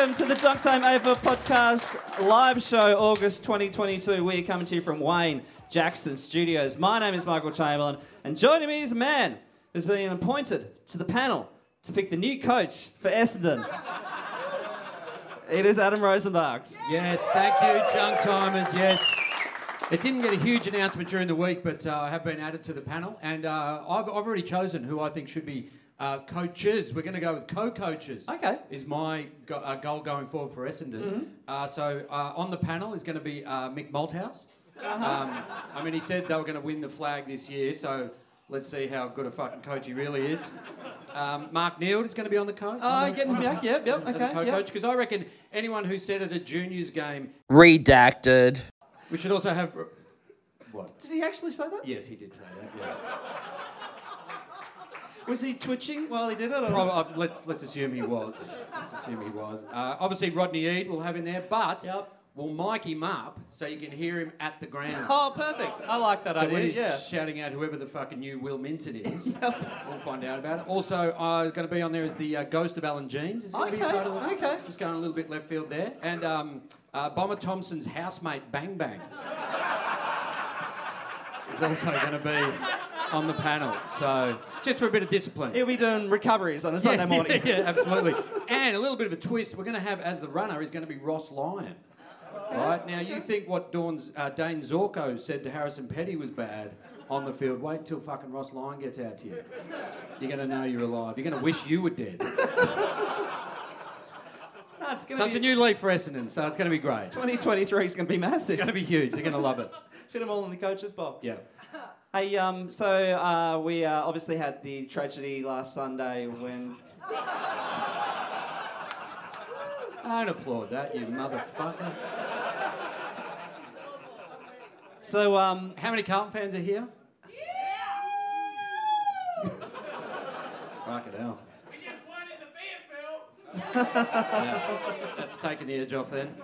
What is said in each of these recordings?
welcome to the Junk Time AFL podcast live show, August 2022. We are coming to you from Wayne Jackson Studios. My name is Michael Chamberlain, and joining me is a man who's been appointed to the panel to pick the new coach for Essendon. it is Adam Rozenbachs. Yes, thank you, Junk Timers. Yes. It didn't get a huge announcement during the week, but uh, I have been added to the panel, and uh, I've, I've already chosen who I think should be uh, coaches. We're going to go with co-coaches. Okay. Is my go- uh, goal going forward for Essendon. Uh, so uh, on the panel is going to be uh, Mick Malthouse. Um, I mean, he said they were going to win the flag this year, so let's see how good a fucking coach he really is. Um, Mark Neeld is going to be on the coach. Oh, getting back, yep, yep, as a okay, co-coach yep. because I reckon anyone who said at a juniors game Redacted. we should also have. What? Did he actually say that? Yes, he did say that. Yes. Was he twitching while he did it? Prob- uh, let's let's assume he was. Let's assume he was. Uh, obviously, Rodney Eade we'll have in there, but Yep. we'll mic him up so you can hear him at the ground. Oh, perfect. I like that So when idea. he's Yeah. shouting out whoever the fucking new Will Minson is, we'll find out about it. Also, uh, going to be on there is the uh, ghost of Alan Jeans. Is Okay, part okay. Just going a little bit left field there. And um, uh, Bomber Thompson's housemate Bang Bang is also going to be on the panel. So just for a bit of discipline. He'll be doing recoveries on a Sunday morning. Yeah, absolutely. and a little bit of a twist. We're going to have as the runner is going to be Ross Lyon. Right now, you think what Dawn's, uh, Dayne Zorko said to Harrison Petty was bad on the field. Wait till fucking Ross Lyon gets out to you. You're going to know you're alive. You're going to wish you were dead. No, it's gonna So be, it's a new leaf for Essendon. So it's going to be great. 2023 is going to be massive. It's going to be huge. They're going to love it. Fit them all in the coach's box. Yeah. Hey, um, so uh, we uh, obviously had the tragedy last Sunday when. I don't applaud that, you motherfucker. So um, How many Carlton fans are here? Yeah! Fuck it hell. We just won in the beer, Phil. That's taken the edge off then.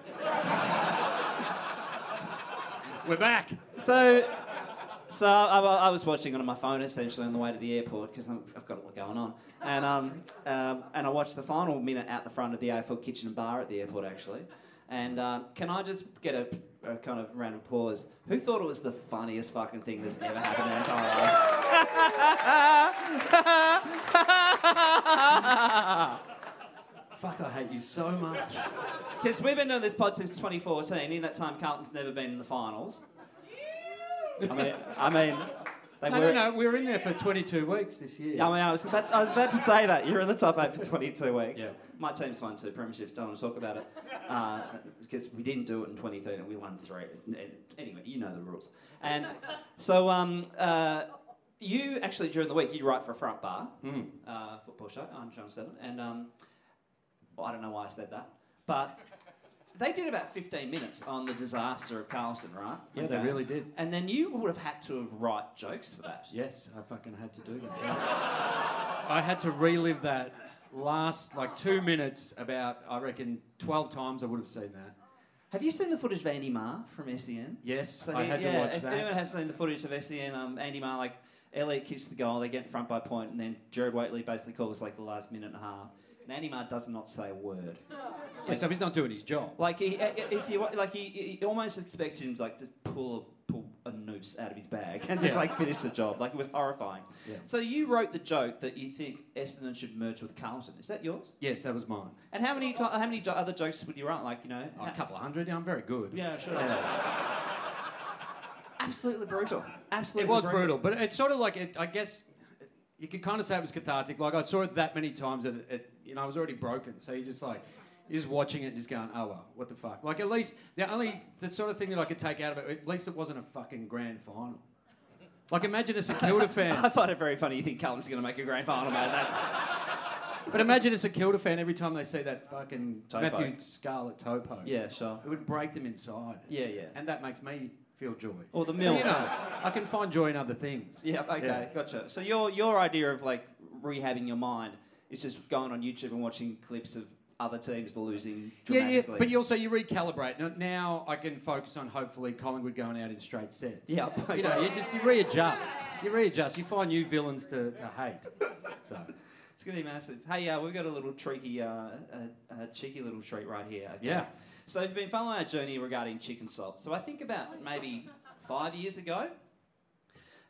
We're back. so so I, I was watching it on my phone essentially on the way to the airport because I've got a lot going on, and um, um, and I watched the final minute out the front of the AFL kitchen and bar at the airport actually. And um, can I just get a, a kind of random pause? Who thought it was the funniest fucking thing that's ever happened in their entire life? Fuck, I hate you so much. Because we've been doing this pod since 2014. In that time, Carlton's never been in the finals. I mean, I mean, they No, were. no, no. We were in there for 22 weeks this year. I mean, I was about to, I was about to say that you're in the top eight for 22 weeks. Yeah. My team's won two premierships. Don't want to talk about it uh, because we didn't do it in 2013. We won three. Anyway, you know the rules. And so, um, uh, you actually during the week you write for Front Bar, Hmm. uh, football show on Channel Seven, and um, well, I don't know why I said that, but. They did about 15 minutes on the disaster of Carlton, right? Yeah, they really did. And then you would have had to have write jokes for that. Yes, I fucking had to do that. I had to relive that last like two minutes about I reckon 12 times I would have seen that. Have you seen the footage of Andy Maher from SEN? Yes, So I he- had yeah, to watch if that. anyone has seen the footage of SEN, um, Andy Maher, like Elliot kicks the goal, they get in front by point, and then Gerard Whateley basically calls like the last minute and a half, Maher does not say a word. Yeah, so he's not doing his job. Like he, eh, eh, if you like, he, he almost expected him to like to pull a, pull a noose out of his bag and just Yeah. like finish the job. Like it was horrifying. Yeah. So you wrote the joke that you think Essendon should merge with Carlton. Is that yours? Yes, that was mine. And how many ti how many jo- other jokes would you write? Like you know, Oh, a couple of hundred. Yeah, I'm very good. Yeah, sure. Absolutely brutal. Absolutely. It was brutal, but it's sort of like it, I guess you could kind of say it was cathartic. Like I saw it that many times that it, it you know, I was already broken. So you're just like, you're just watching it and just going, oh well, what the fuck? Like at least the only the sort of thing that I could take out of it, at least it wasn't a fucking grand final. Like imagine a St Kilda fan. I find it very funny you think Callum's going to make a grand final, mate. That's But imagine it's a Kilda fan every time they see that fucking Topo. Matthew Scarlett Topo. yeah, sure. It would break them inside. Yeah, yeah. And that makes me feel joy. Or the So, mill you know. I can find joy in other things. Yeah, okay, Yeah. gotcha. So your your idea of like rehabbing your mind is just going on YouTube and watching clips of other teams losing Yeah, dramatically. yeah, but you also you recalibrate. Now, now I can focus on hopefully Collingwood going out in straight sets. Yeah, you know, you just you readjust. You readjust. You find new villains to, to hate. So It's going to be massive. Hey, uh, we've got a little treaky, uh, a, a cheeky little treat right here. okay? Yeah. So if you've been following our journey regarding chicken salt, so I think about maybe five years ago,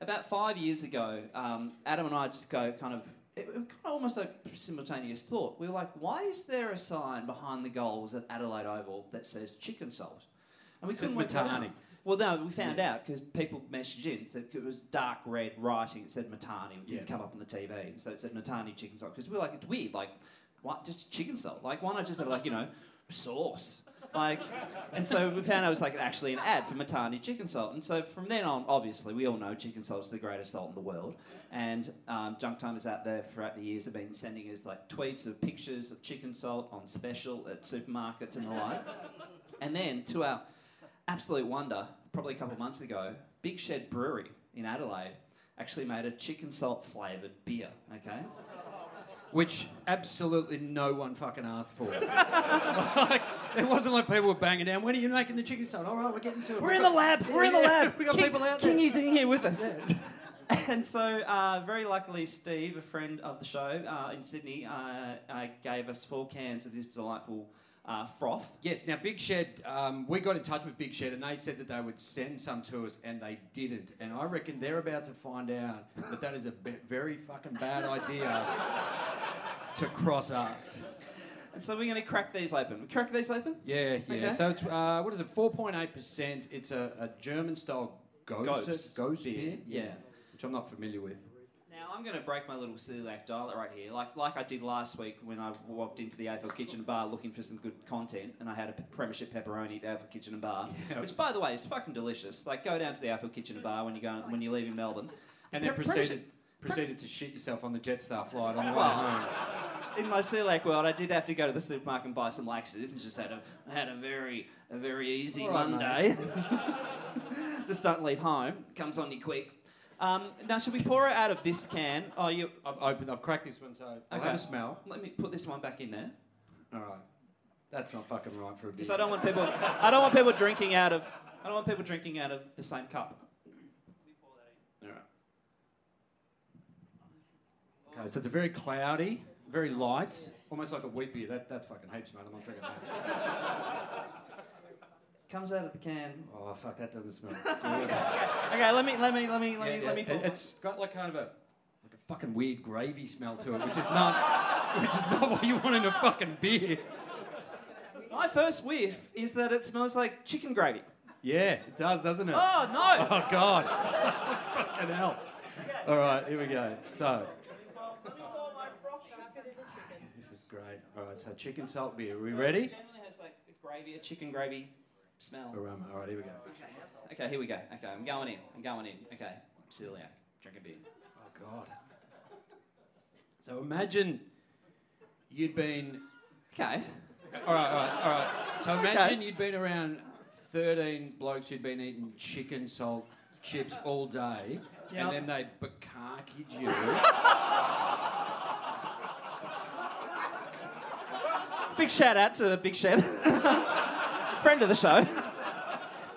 about five years ago, um, Adam and I just go kind of, it, kind of almost a simultaneous thought. We were like, why is there a sign behind the goals at Adelaide Oval that says chicken salt? And we couldn't work that out. Well, no, we found out because people messaged in said it was dark red writing. It said Mitani. It didn't Yeah. come up on the TV, so it said Mitani chicken salt. Because we were like, it's weird. Like, what? Just chicken salt? Like, why not just have like you know sauce? Like, and so we found out it was like actually an ad for Mitani chicken salt. And so from then on, obviously, we all know chicken salt is the greatest salt in the world. And um, junk timers out there throughout the years have been sending us like tweets of pictures of chicken salt on special at supermarkets and the like. And then, to our absolute wonder, probably a couple of months ago, Big Shed Brewery in Adelaide actually made a chicken salt flavoured beer. Okay, which absolutely no one fucking asked for. like, it wasn't like people were banging down. When are you making the chicken salt? All right, we're getting to it. we're in the lab. We're in the lab. we got King, people out there. Kingy's in here with us. And so, uh, very luckily, Steve, a friend of the show uh, in Sydney, uh, uh, gave us four cans of this delightful uh, froth. Yes, now Big Shed, um, we got in touch with Big Shed and they said that they would send some to us and they didn't. And I reckon they're about to find out that that is a be- very fucking bad idea to cross us. And so, we're going to crack these open. We crack these open? Yeah, yeah. Okay. So it's, uh, what is it, 4.8%. It's a, a German style gose, Gose beer, beer, yeah. which I'm not familiar with. Now I'm going to break my little celiac diet right here, like like I did last week when I walked into the AFL Kitchen and Bar looking for some good content, and I had a premiership pepperoni at the AFL Kitchen and Bar, Yeah. which by the way is fucking delicious. Like go down to the AFL Kitchen and Bar when you go when you leave in Melbourne, And then Pre- proceeded, proceeded to shit yourself on the Jetstar flight on the way home. in my celiac world, I did have to go to the supermarket and buy some laxatives, and just had a had a very a very easy All right, Monday. just don't leave home. Comes on you quick. Um, now, should we pour it out of this can? Oh, you. I've opened, I've cracked this one, so I'll have a smell. Let me put this one back in there. All right. That's not fucking right for a beer. Because I don't want people. I don't want people drinking out of. I don't want people drinking out of the same cup. All right. Okay, so it's a very cloudy, very light, almost like a wheat beer. That, that's fucking heaps, mate. I'm not drinking that. Comes out of the can. Oh, fuck, that doesn't smell. Okay, let me let me let me let Yeah, me let me. it- It's got like kind of a like a fucking weird gravy smell to it, which is not which is not what you want in a fucking beer. My first whiff is that it smells like chicken gravy. Yeah, it does, doesn't it? Oh no! Oh god. fucking hell. All right, here we go. So this is great. All right, so chicken salt beer. Are we ready? Generally has like gravy, a chicken gravy smell. Aroma. All right, here we go. Okay, okay, here we go. Okay, I'm going in. I'm going in. Okay, celiac. Drink a beer. Oh God. So imagine you'd been. Okay. All right, all right, all right. So imagine you'd been around 13 blokes who'd been eating chicken salt chips all day, Yep. and then they bukkake you. Big shout out to Big Shed, friend of the show.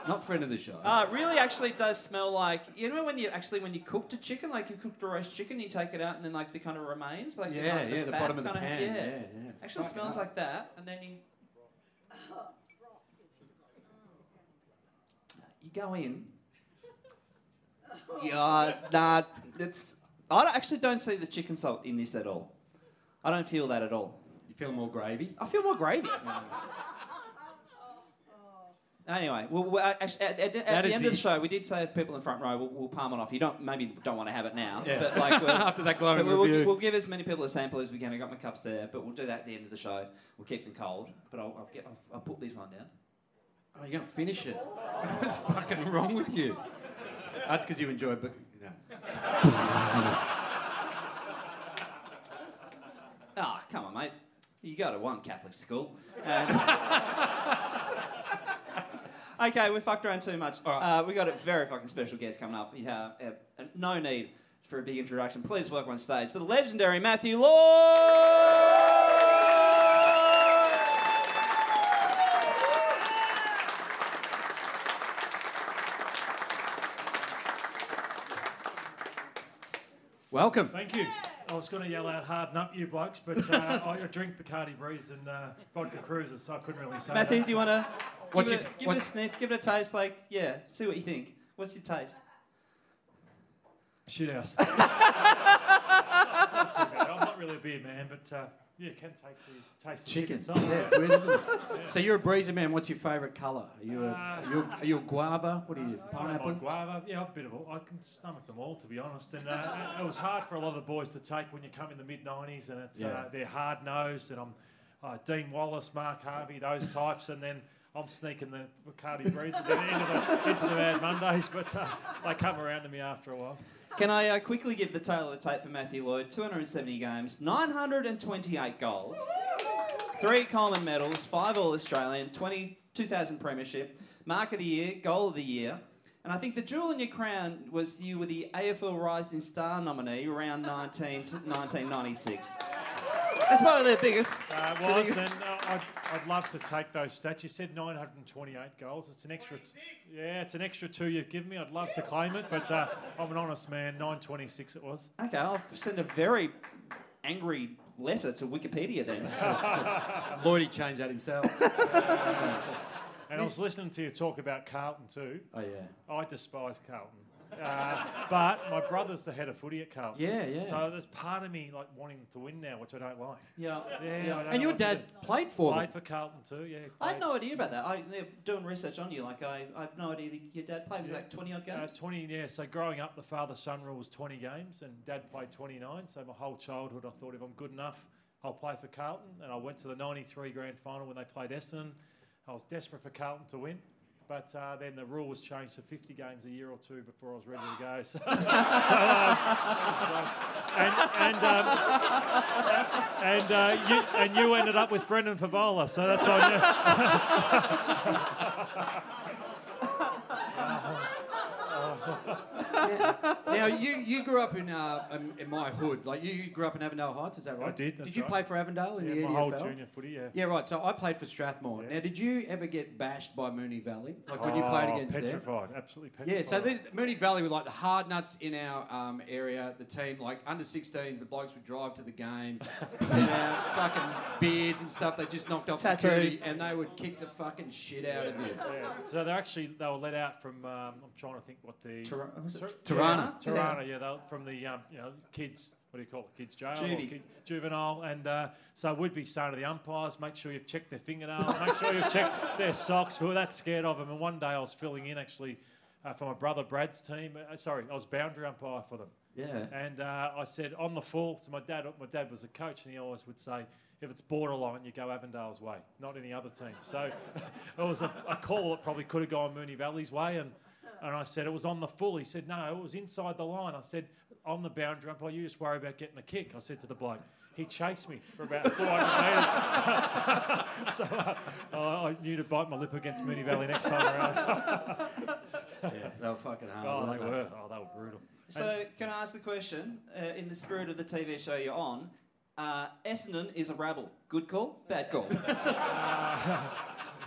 Not friend of the show. Uh, really actually does smell like you know when you actually when you cooked a chicken, like you cooked a roast chicken, you take it out and then like the kind of remains, like the, yeah, kind of yeah, the bottom of the pan. yeah. Yeah, yeah. Actually smells like that, and then you you go in. Yeah, nah, it's. I actually don't see the chicken salt in this at all. I don't feel that at all. Feel more gravy? I feel more gravy. Oh, oh. Anyway, well, well, uh, actually, at, at, at the end the- of the show, we did say people in front row, we'll, we'll palm it off. You don't maybe don't want to have it now, Yeah. but like we'll, After that glowing we'll, review. we'll give as many people a sample as we can. I got my cups there, but we'll do that at the end of the show. We'll keep them cold, but I'll, I'll, get, I'll, I'll put these one down. Oh, you're going to finish it? What's fucking wrong with you? That's because you enjoy, but you know. Ah, come on, mate. You go to one Catholic school. And- okay, we fucked around too much. Uh, we got a very fucking special guest coming up. Yeah, uh, no need for a big introduction. Please welcome on stage the legendary Matthew Lloyd. Welcome. Thank you. I was going to yell out "harden up, you blokes," but uh, I drink Bacardi Breeze and uh, vodka cruisers, so I couldn't really say Matthew, that. do you want to give, your- it, give it a sniff, give it a taste? Like, yeah, see what you think. What's your taste? Shit house. It's not too bad. I'm not really a beer man, but uh, yeah, can take the taste of Chicken. chicken. Yeah, it's weird, isn't it? So you're a breezer man. What's your favourite colour? Are you a, Uh, are you are you a guava? What are you? Don't Pineapple? guava. Yeah, a bit of all. I can stomach them all, to be honest. And uh, it, was hard for a lot of the boys to take when you come in the mid '90s, and it's Yeah. uh, they're hard nosed, and I'm uh, Dean Wallace, Mark Harvey, those types, and then. I'm sneaking the Bacardi breezes in into the, into the Mad Mondays, but uh, they come around to me after a while. Can I uh, quickly give the tale of the tape for Matthew Lloyd? 270 games, 928 goals, three Coleman medals, five All Australian, 20, 2000 Premiership, Mark of the Year, Goal of the Year. And I think the jewel in your crown was you were the AFL Rising Star nominee around 19 1996. That's probably the biggest. Uh, the was, biggest- and I'd, I'd love to take those stats. You said 928 goals. It's an extra. Yeah, it's an extra two you've given me. I'd love to claim it, but uh, I'm an honest man. 926 it was. Okay, I'll send a very angry letter to Wikipedia then. Lloydie changed that himself. And I was listening to you talk about Carlton too. oh yeah. I despise Carlton. Uh, but my brother's the head of footy at Carlton. Yeah, yeah. So there's part of me like wanting to win now, which I don't like. yeah. Yeah, don't And your dad played for played them. for Carlton too. Yeah. I had no idea about that. I yeah, doing research on you. Like I, I had no idea that your dad played. Was it like twenty odd Uh, games? 20, yeah. So growing up, the father-son rule was 20 games, and Dad played 29. So my whole childhood, I thought if I'm good enough, I'll play for Carlton. And I went to the 93 grand final when they played Essendon. I was desperate for Carlton to win. But uh, then the rule was changed to 50 games a year or two before I was ready to go. So, so, um, and and, um, and, uh, you, and you ended up with Brendan Fevola, so that's on you. Now you, you grew up in, uh, in, in my hood. Like you, you grew up in Avondale Heights. Is that right? I did, that's Did you right. play for Avondale in Yeah, the my EDFL? whole junior footy, yeah. Yeah, right. So I played for Strathmore. Now, did you ever get bashed by Moonee Valley? Like when you played Oh, against them? petrified, absolutely petrified. Yeah, so the, Moonee Valley were like the hard nuts in our um, area. The team, like under 16s, the blokes would drive to the game, and our fucking beards and stuff. They just knocked off security, Tattoos. and they would kick the fucking shit out of you. Yeah. So they're actually they were let out from. Um, I'm trying to think what the Tir- was it Turana? Turana, yeah, from the um, you know kids. What do you call it? Kids jail, juvenile, and uh, so we'd be saying to the umpires, make sure you've checked their fingernails, make sure you've checked their socks. We were that scared of them. And one day I was filling in actually uh, for my brother Brad's team. Uh, sorry, I was boundary umpire for them. Yeah. And uh, I said on the full, so my dad, my dad was a coach, and he always would say, if it's borderline, you go Avondale's way, not any other team. So it was a, a call that probably could have gone Moonee Valley's way, and and I said it was on the full. He said no, it was inside the line. I said on the boundary umpire, you just worry about getting a kick. I said to the bloke. He chased me for about 400 metres. so uh, I knew to bite my lip against Moonee Valley next time around. yeah, they were fucking hard. oh, weren't they were. Oh, they were brutal. So can I ask the question uh, in the spirit of the TV show you're on? Uh, Essendon is a rabble. Good call, bad call.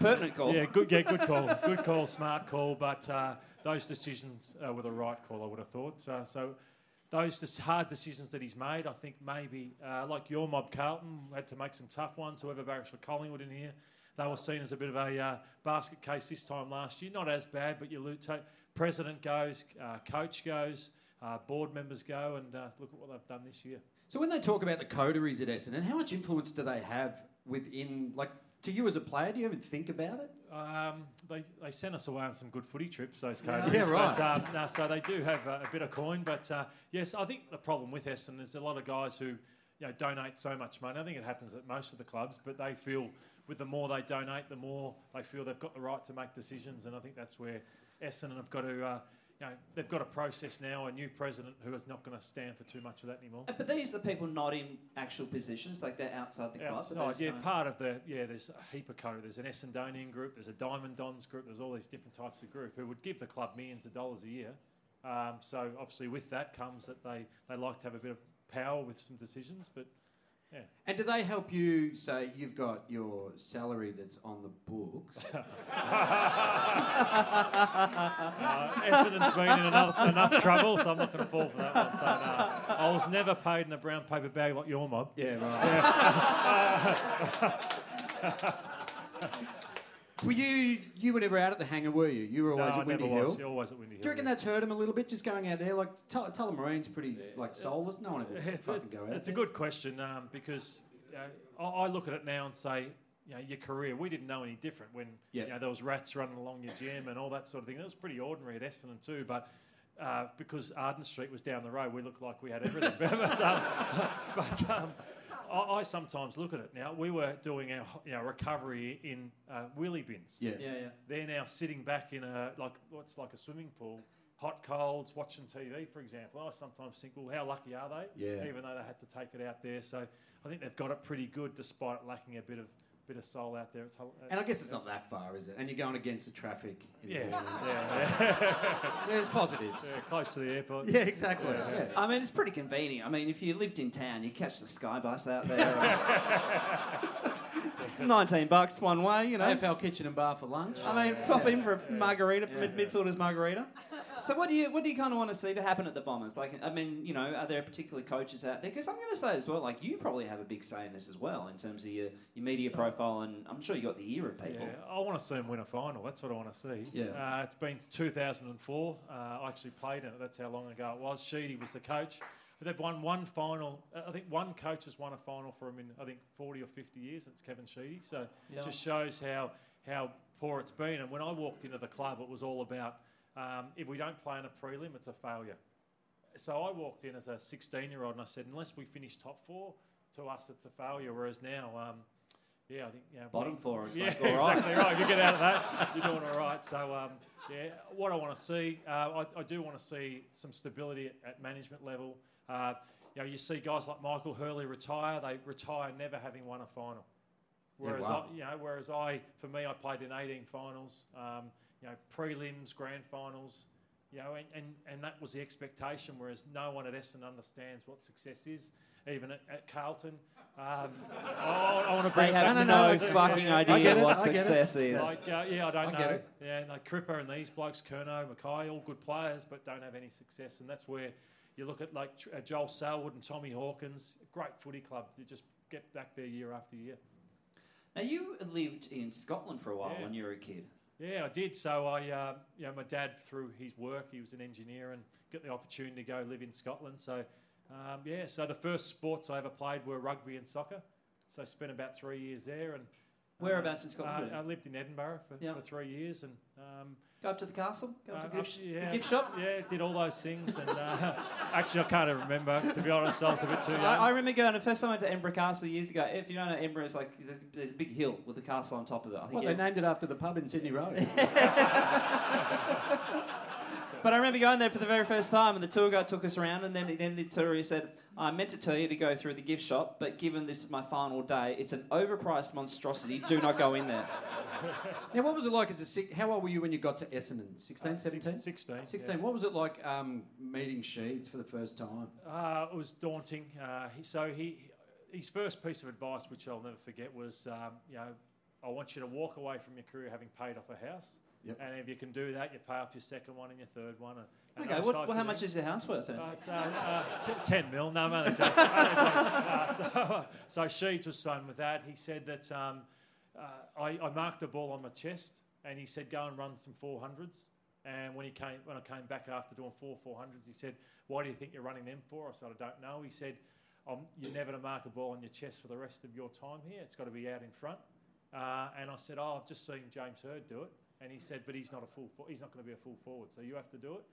Pertinent call. Yeah, good. Yeah, good call. Good call. Smart call. But uh, those decisions uh, were the right call. I would have thought. So, so those hard decisions that he's made, I think maybe uh, like your mob, Carlton had to make some tough ones. Whoever barracks for Collingwood in here, they were seen as a bit of a uh, basket case this time last year. Not as bad, but you lose. President goes, uh, coach goes, uh, board members go, and uh, look at what they've done this year. So when they talk about the coteries at Essendon, how much influence do they have within, like, To you as a player, do you even think about it? Um, they, they sent us away on some good footy trips, those coaches. Yeah, right. But, um, no, so they do have a, a bit of coin. But uh, yes, I think the problem with Essendon is a lot of guys who you know, donate so much money. I think it happens at most of the clubs, but they feel with the more they donate, the more they feel they've got the right to make decisions. And I think that's where Essendon have got to. Uh, you know, they've got a process now, a new president who is not going to stand for too much of that anymore. But these are people not in actual positions, like they're outside the club. but Outside, yeah, part of the yeah. There's a heap of code. There's an Essendonian group. There's a Diamond Dons group. There's all these different types of group who would give the club millions of dollars a year. Um, so obviously, with that comes that they they like to have a bit of power with some decisions. But yeah, And do they help you say you've got your salary that's on the books? uh, Essendon's been in enough, enough trouble, so I'm not going to fall for that one. So no, I was never paid in a brown paper bag like your mob. yeah, right. were you you were never out at the hangar, were you? You were No, always I at Windy never Hill. was. Always at Windy Hill. Do you reckon yeah. that's hurt him a little bit, just going out there? Like Tull- Tullamarine's pretty like soulless. No one ever It's, fucking it's, go out. it's a good question um, because uh, I, I look at it now and say, you know, your career, we didn't know any different when Yeah. you know, there was rats running along your gym and all that sort of thing. It was pretty ordinary at Essendon too, but uh, because Arden Street was down the road, we looked like we had everything. but um, but um, I, I sometimes look at it now. We were doing our you know, recovery in uh, wheelie bins. Yeah. Yeah, yeah. They're now sitting back in a like what's like a swimming pool, hot colds, watching TV, for example. I sometimes think, well, how lucky are they? Yeah. Even though they had to take it out there, so I think they've got it pretty good despite lacking a bit of bit of soul out there. At Tull- And I guess it's not that far, is it? And you're going against the traffic. in yeah, morning. yeah, yeah, There's positives. yeah, close to the airport. Yeah, exactly. Yeah. I mean, it's pretty convenient. I mean, if you lived in town, you catch the sky bus out there. It's 19 bucks one way, you know. AFL kitchen and bar for lunch. I mean, pop in for a margarita, mid- midfielder's margarita. So, what do you what do you kind of want to see to happen at the Bombers? Like, I mean, you know, are there particular coaches out there? Because I'm going to say as well, like, you probably have a big say in this as well in terms of your, your media profile, and I'm sure you got the ear of people. Yeah, I want to see them win a final. That's what I want to see. Yeah. Uh, it's been 2004. Uh, I actually played in it. That's how long ago it was. Sheedy was the coach. They've won one final. uh, I think one coach has won a final for them in I think 40 or 50 years. And it's Kevin Sheedy. So Yeah. it just shows how how poor it's been. And when I walked into the club, it was all about um, if we don't play in a prelim, it's a failure. So I walked in as a 16 year old and I said, unless we finish top four, to us it's a failure. Whereas now, um, yeah, I think you know, Bottom four is yeah, like, all right. exactly right. If you get out of that, you're doing all right. So, um, yeah, what I want to see, uh, I, I do want to see some stability at, at management level. Uh, you know, you see guys like Michael Hurley retire; they retire never having won a final. Yeah, Whereas, wow. I, you know, whereas I, for me, I played in 18 finals. Um, you know, prelims, grand finals. You know, and, and, and that was the expectation. Whereas no one at Essendon understands what success is. Even at, at Carlton, um, I, I want to bring They have no, no, no, fucking idea it, what it. success is. Like, uh, yeah, I don't I know. get it. Yeah, no, Cripper and these blokes, Kerno, Mackay, all good players, but don't have any success. And that's where you look at like uh, Joel Selwood and Tommy Hawkins, great footy club. They just get back there year after year. Now, you lived in Scotland for a while Yeah. when you were a kid. Yeah, I did. So I, uh, you know, my dad through his work, he was an engineer and got the opportunity to go live in Scotland. So, um, yeah, so the first sports I ever played were rugby and soccer. So I spent about three years there and. Whereabouts in uh, Scotland? I lived in Edinburgh for, Yeah. for three years and um, Go up to the castle? Go up to Uh, the gift, up- the yeah, gift shop? Yeah, did all those things, and uh, actually I can't even remember. To be honest, I was a bit too young. I, I remember going the first time I went to Edinburgh Castle years ago. If you don't know Edinburgh, it's like there's, there's a big hill with a castle on top of it. I think Well, yeah. they named it after the pub in Sydney Road. But I remember going there for the very first time, and the tour guide took us around, and then then the tourist said, "I meant to tell you to go through the gift shop, but given this is my final day, it's an overpriced monstrosity. Do not go in there." now, what was it like as a six, How old were you when you got to Essendon? 16, Uh, six- 17? 16, 16. yeah. What was it like um, meeting Sheeds for the first time? Uh, it was daunting. Uh, so he, his first piece of advice, which I'll never forget, was, um, you know, I want you to walk away from your career having paid off a house. Yep. And if you can do that, you pay off your second one and your third one. And, and Okay, what, well, how much is your house worth then? Uh, it's, uh, uh, t- 10 mil. No, I'm only joking. I'm only joking. Uh, so, so Sheeds was fine with that. He said that um, uh, I, I marked a ball on my chest and he said, go and run some 400s. And when he came, when I came back after doing four 400s, he said, why do you think you're running them for? I said, I don't know. He said, um, you're never to mark a ball on your chest for the rest of your time here. It's got to be out in front. Uh, and I said, "Oh, I've just seen James Hird do it." And he said, "But he's not a full. For- he's not going to be a full forward, so you have to do it."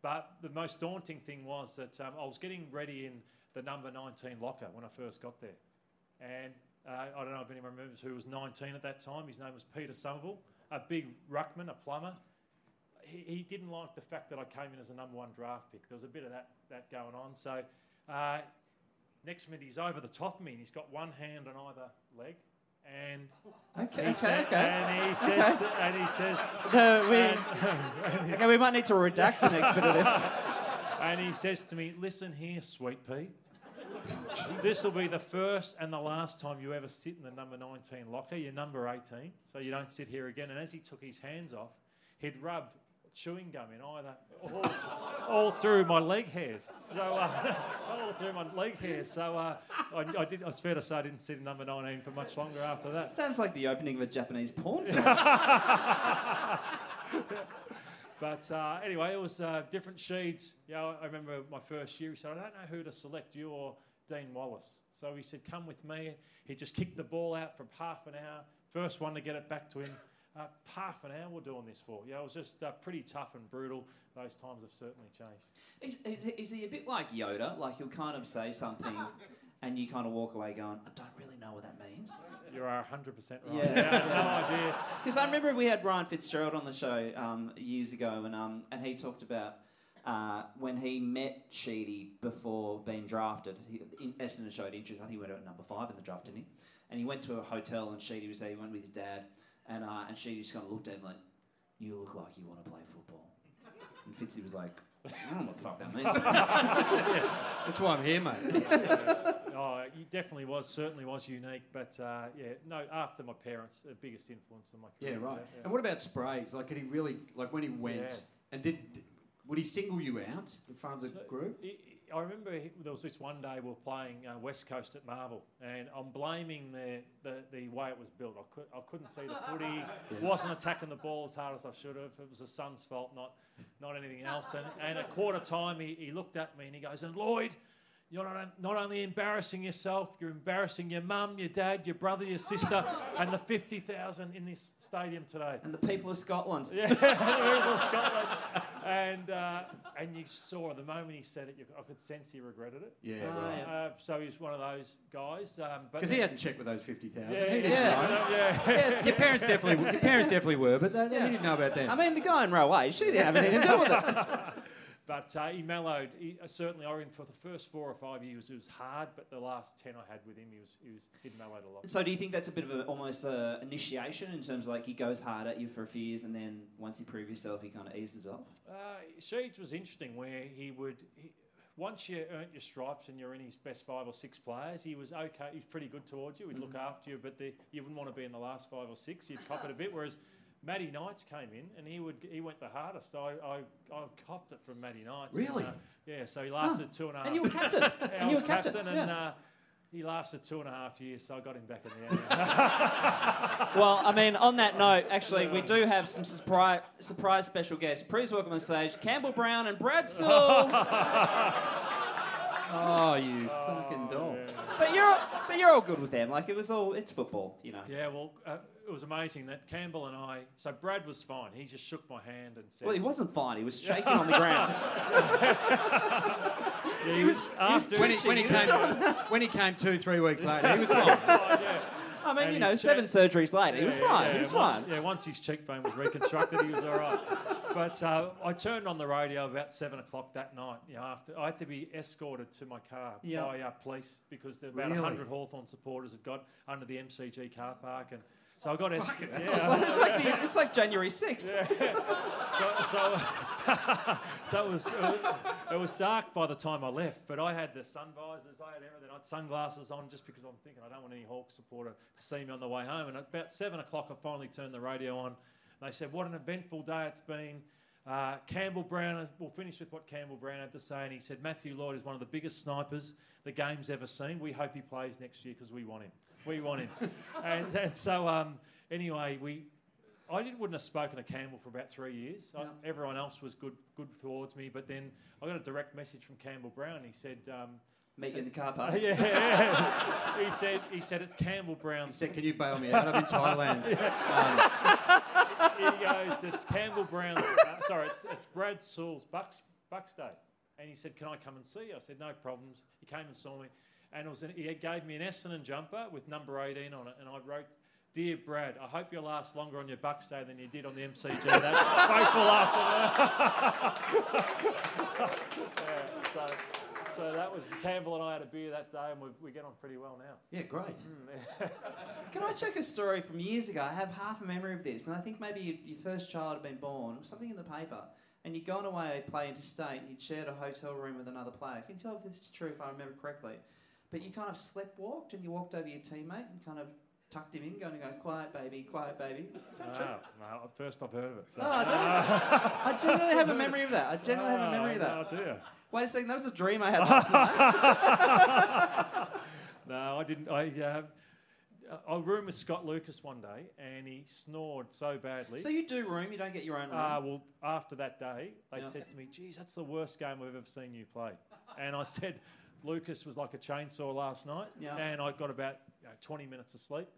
But the most daunting thing was that um, I was getting ready in the number 19 locker when I first got there, and uh, I don't know if anyone remembers who was 19 at that time. His name was Peter Somerville, a big ruckman, a plumber. He, he didn't like the fact that I came in as a number one draft pick. There was a bit of that that going on. So uh, next minute he's over the top of me and he's got one hand on either leg, and Okay, he okay, okay. and he says, and he says, No, we, and, okay, we might need to redact the next bit of this. and he says to me, "Listen here, sweet pea." This will be the first and the last time you ever sit in the number 19 locker. You're number 18, so you don't sit here again. And as he took his hands off, he'd rubbed chewing gum in either all, all through my leg hairs. So uh, all through my leg hairs. So uh, I, I did. It's fair to say I didn't sit in number 19 for much longer after that. Sounds like the opening of a Japanese porn film. But uh, anyway, it was uh, different sheets. Know, I remember my first year. He said, "I don't know who to select, you or Dean Wallace." So he said, "Come with me." He just kicked the ball out for half an hour. First one to get it back to him. Uh, half an hour we're doing this for. Yeah, it was just uh, pretty tough and brutal. Those times have certainly changed. Is, is, is he a bit like Yoda? Like he'll kind of say something and you kind of walk away going, I don't really know what that means. You are 100% right. Yeah. Had no idea. Because I remember we had Ryan Fitzgerald on the show um, years ago, and um, and he talked about uh, when he met Sheedy before being drafted. He, Essendon showed interest. I think he went at number five in the draft, didn't he? And he went to a hotel, and Sheedy was there. He went with his dad, and uh, and Sheedy just kind of looked at him like, "You look like you want to play football." And Fitzy was like, "I don't know what the fuck that means." That's why I'm here, mate. Oh, he definitely was, certainly was unique. But uh, yeah, no, after my parents, the biggest influence on my career. Yeah, right. Yeah. And what about sprays? Like, did he really like when he went Yeah. and did, did- Would he single you out in front of the So, group? I- I remember there was this one day we were playing uh, West Coast at Marvel, and I'm blaming the, the, the way it was built. I, could, I couldn't see the footy, wasn't attacking the ball as hard as I should have. It was the sun's fault, not, not anything else. And, and at quarter time, he, he looked at me and he goes, And Lloyd, you're not, not only embarrassing yourself, you're embarrassing your mum, your dad, your brother, your sister, and the 50,000 in this stadium today. and the people of Scotland. Yeah, Liverpool, Scotland. And, uh, and you saw the moment he said it, you, I could sense he regretted it. Yeah, Oh, right. yeah. Uh, so he's one of those guys. Um, but Because he hadn't checked with those fifty thousand. Yeah, he didn't yeah, know. yeah. Your parents definitely, your parents definitely were, but they, they didn't know about that. I mean, the guy in row eight, she didn't have anything to do with it. But uh, he mellowed. He, uh, certainly, I reckon for the first four or five years, it was hard. But the last ten I had with him, he was he was he'd mellowed a lot. So do you think that's a bit of a, almost a initiation in terms of like he goes hard at you for a few years and then once you prove yourself, he kind of eases off? Uh, Sheeds was interesting where he would. He, once you earned your stripes and you're in his best five or six players, he was okay. He was pretty good towards you. He'd look after you, but the, you wouldn't want to be in the last five or six. You'd cop it a bit. Whereas Matty Knights came in and he would he went the hardest. I I, I copped it from Matty Knights. and, Really? uh, yeah. So he lasted two and a half. And you were captain. Yeah, and I you were captain. captain, and yeah. uh, he lasted two and a half years. So I got him back in the end. Well, I mean, on that note, actually, we do have some surprise, surprise special guests. Please welcome on stage Campbell Brown and Brad Sewell. oh, you fucking dog. But you're, but you're all good with them. Like it was all, it's football, you know. yeah. Well, uh, it was amazing that Campbell and I. So Brad was fine. He just shook my hand and said. Well, he wasn't fine. He was shaking on the ground. Yeah, he was- was he was after When he, when, he He came, when he came two, three weeks later, he was fine. yeah. I mean, And you know, he's seven surgeries later, he was fine. yeah, he was once- fine. Yeah, once his cheekbone was reconstructed, he was all right. But uh, I turned on the radio about seven o'clock that night. You know, after I had to be escorted to my car Yeah. by uh, police because there were about Really? hundred Hawthorn supporters had got under the MCG car park, and so I got escorted. It's like, it's like, the, it's like January 6th. so, so, so it, was, it was it was dark by the time I left, but I had the sun visors, I had everything. I had sunglasses on just because I'm thinking I don't want any Hawk supporter to see me on the way home. And at about seven o'clock, I finally turned the radio on. They said, "What an eventful day it's been." Uh, Campbell Brown, we'll finish with what Campbell Brown had to say. And he said, Matthew Lloyd is one of the biggest snipers the game's ever seen. We hope he plays next year because we want him. We want him. and, and so, um, anyway, we, I didn't, wouldn't have spoken to Campbell for about three years. I, everyone else was good, good towards me. But then I got a direct message from Campbell Brown. He said, um, Meet you in the car park. yeah, he said he said it's Campbell Brown. He said, "Can you bail me out? I'm in Thailand." He goes, it's Campbell Brown. Uh, sorry, it's, it's Brad Sewell's Bucks Bucks Day, and he said, "Can I come and see you?" I said, "No problems." He came and saw me, and it was an, he gave me an Essendon jumper with number 18 on it, and I wrote. Dear Brad, I hope you last longer on your Bucks Day than you did on the MCG. That faithful after yeah, so, so that was Campbell and I had a beer that day, and we we get on pretty well now. yeah, great. Hmm, Can I check a story from years ago? I have half a memory of this, and I think maybe your, your first child had been born. It was something in the paper, and you'd gone away play interstate, and you'd shared a hotel room with another player. Can you tell if this is true, if I remember correctly? But you kind of slept walked, and you walked over your teammate and kind of tucked him in, going to go, quiet baby, quiet baby. Is that true? No, first I've heard of it. So. Oh, I, don't, I genuinely have a memory of that. I genuinely have a memory of that. No idea. Wait a second, that was a dream I had last night. No, I didn't. I uh, I roomed with Scott Lucas one day, and he snored so badly. So you do room, you don't get your own room. uh, well, after that day, they Yeah. said to me, "Geez, that's the worst game I've ever seen you play." And I said, "Lucas was like a chainsaw last night," Yeah. and I got about you know, 20 minutes of sleep.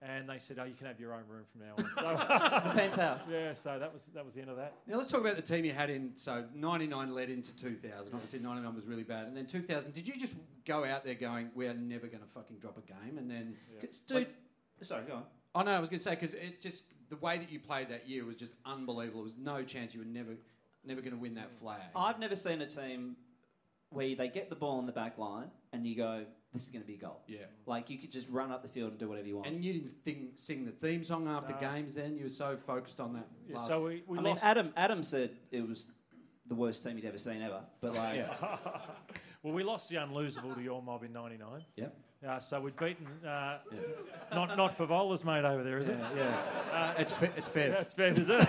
And they said, "Oh, you can have your own room from now on." So, the penthouse. Yeah, so that was that was the end of that. Now let's talk about the team you had in. So '99 led into 2000. Obviously '99 was really bad, and then 2000. Did you just go out there going, "We are never going to fucking drop a game," and then? 'Cause, Dude, sorry, go on. Oh know I was going to say because it just the way that you played that year was just unbelievable. There was no chance you were never, never going to win that flag. I've never seen a team where they get the ball in the back line and you go, this is going to be a goal. Yeah. Like you could just run up the field and do whatever you want. And you didn't sing, sing the theme song after No. games. Then you were so focused on that. Yeah, last so we, we I mean, lost. Adam Adam said it was the worst team he'd ever seen ever. But like, Well, we lost the unlosable to your mob in '99. Yep. Uh, so we'd beaten uh, not not Fevola's mate over there, is it? Yeah, yeah. it's fe- it's fair. That's fair, is it?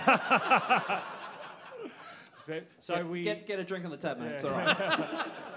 Fair. so get, we get get a drink on the tab, mate. Yeah. It's all right.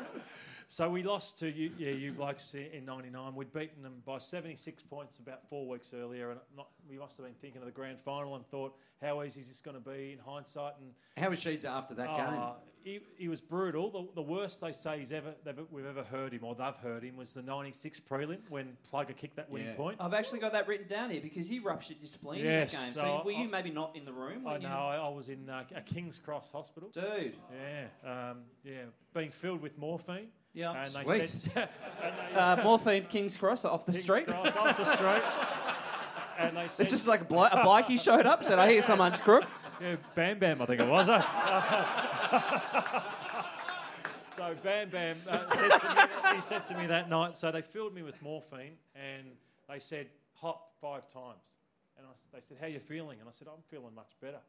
so we lost to you, yeah, you blokes in '99. We'd beaten them by 76 points about four weeks earlier, and not, we must have been thinking of the grand final and thought, how easy is this going to be in hindsight? And How was Sheeds after that game? uh, he, he was brutal. The, the worst they say he's ever we've ever heard him or they've heard him was the '96 prelim when Plugger kicked that winning Yeah. point. I've actually got that written down here because he ruptured your spleen Yes, in that game. so So were I- you maybe not in the room? I know. you- I, I was in uh, a King's Cross hospital. Dude. Yeah, um, yeah, being filled with morphine. Yeah. and they Sweet. said, and they, Uh, morphine King's Cross off the King's street. Cross off the street. And they said, It's just like a, blo- a bikey showed up, said, I hear someone's crook. yeah, Bam Bam, I think it was. eh? so Bam Bam uh, said to me, he said to me that night. So they filled me with morphine, and they said hot five times. And I, s- they said, "How you feeling?" And I said, "I'm feeling much better."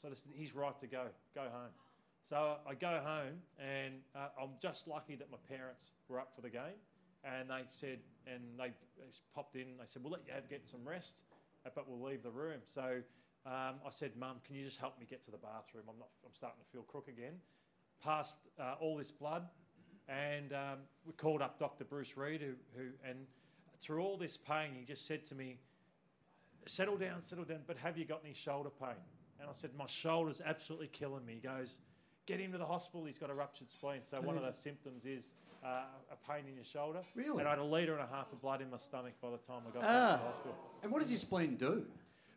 So they said, "He's right to go. Go home." So I go home, and uh, I'm just lucky that my parents were up for the game, and they said, and they popped in. They said, "We'll let you have get some rest, uh, but we'll leave the room." So um, I said, "Mum, can you just help me get to the bathroom? I'm not. I'm starting to feel crook again." Passed uh, all this blood, and um, we called up Dr. Bruce Reid, who, who and through all this pain, he just said to me, settle down, settle down, but have you got any shoulder pain? And I said, my shoulder's absolutely killing me. He goes, get him to the hospital. He's got a ruptured spleen. So one of the symptoms is uh, a pain in your shoulder. Really? And I had a litre and a half of blood in my stomach by the time I got Ah. back to the hospital. And what does your spleen do?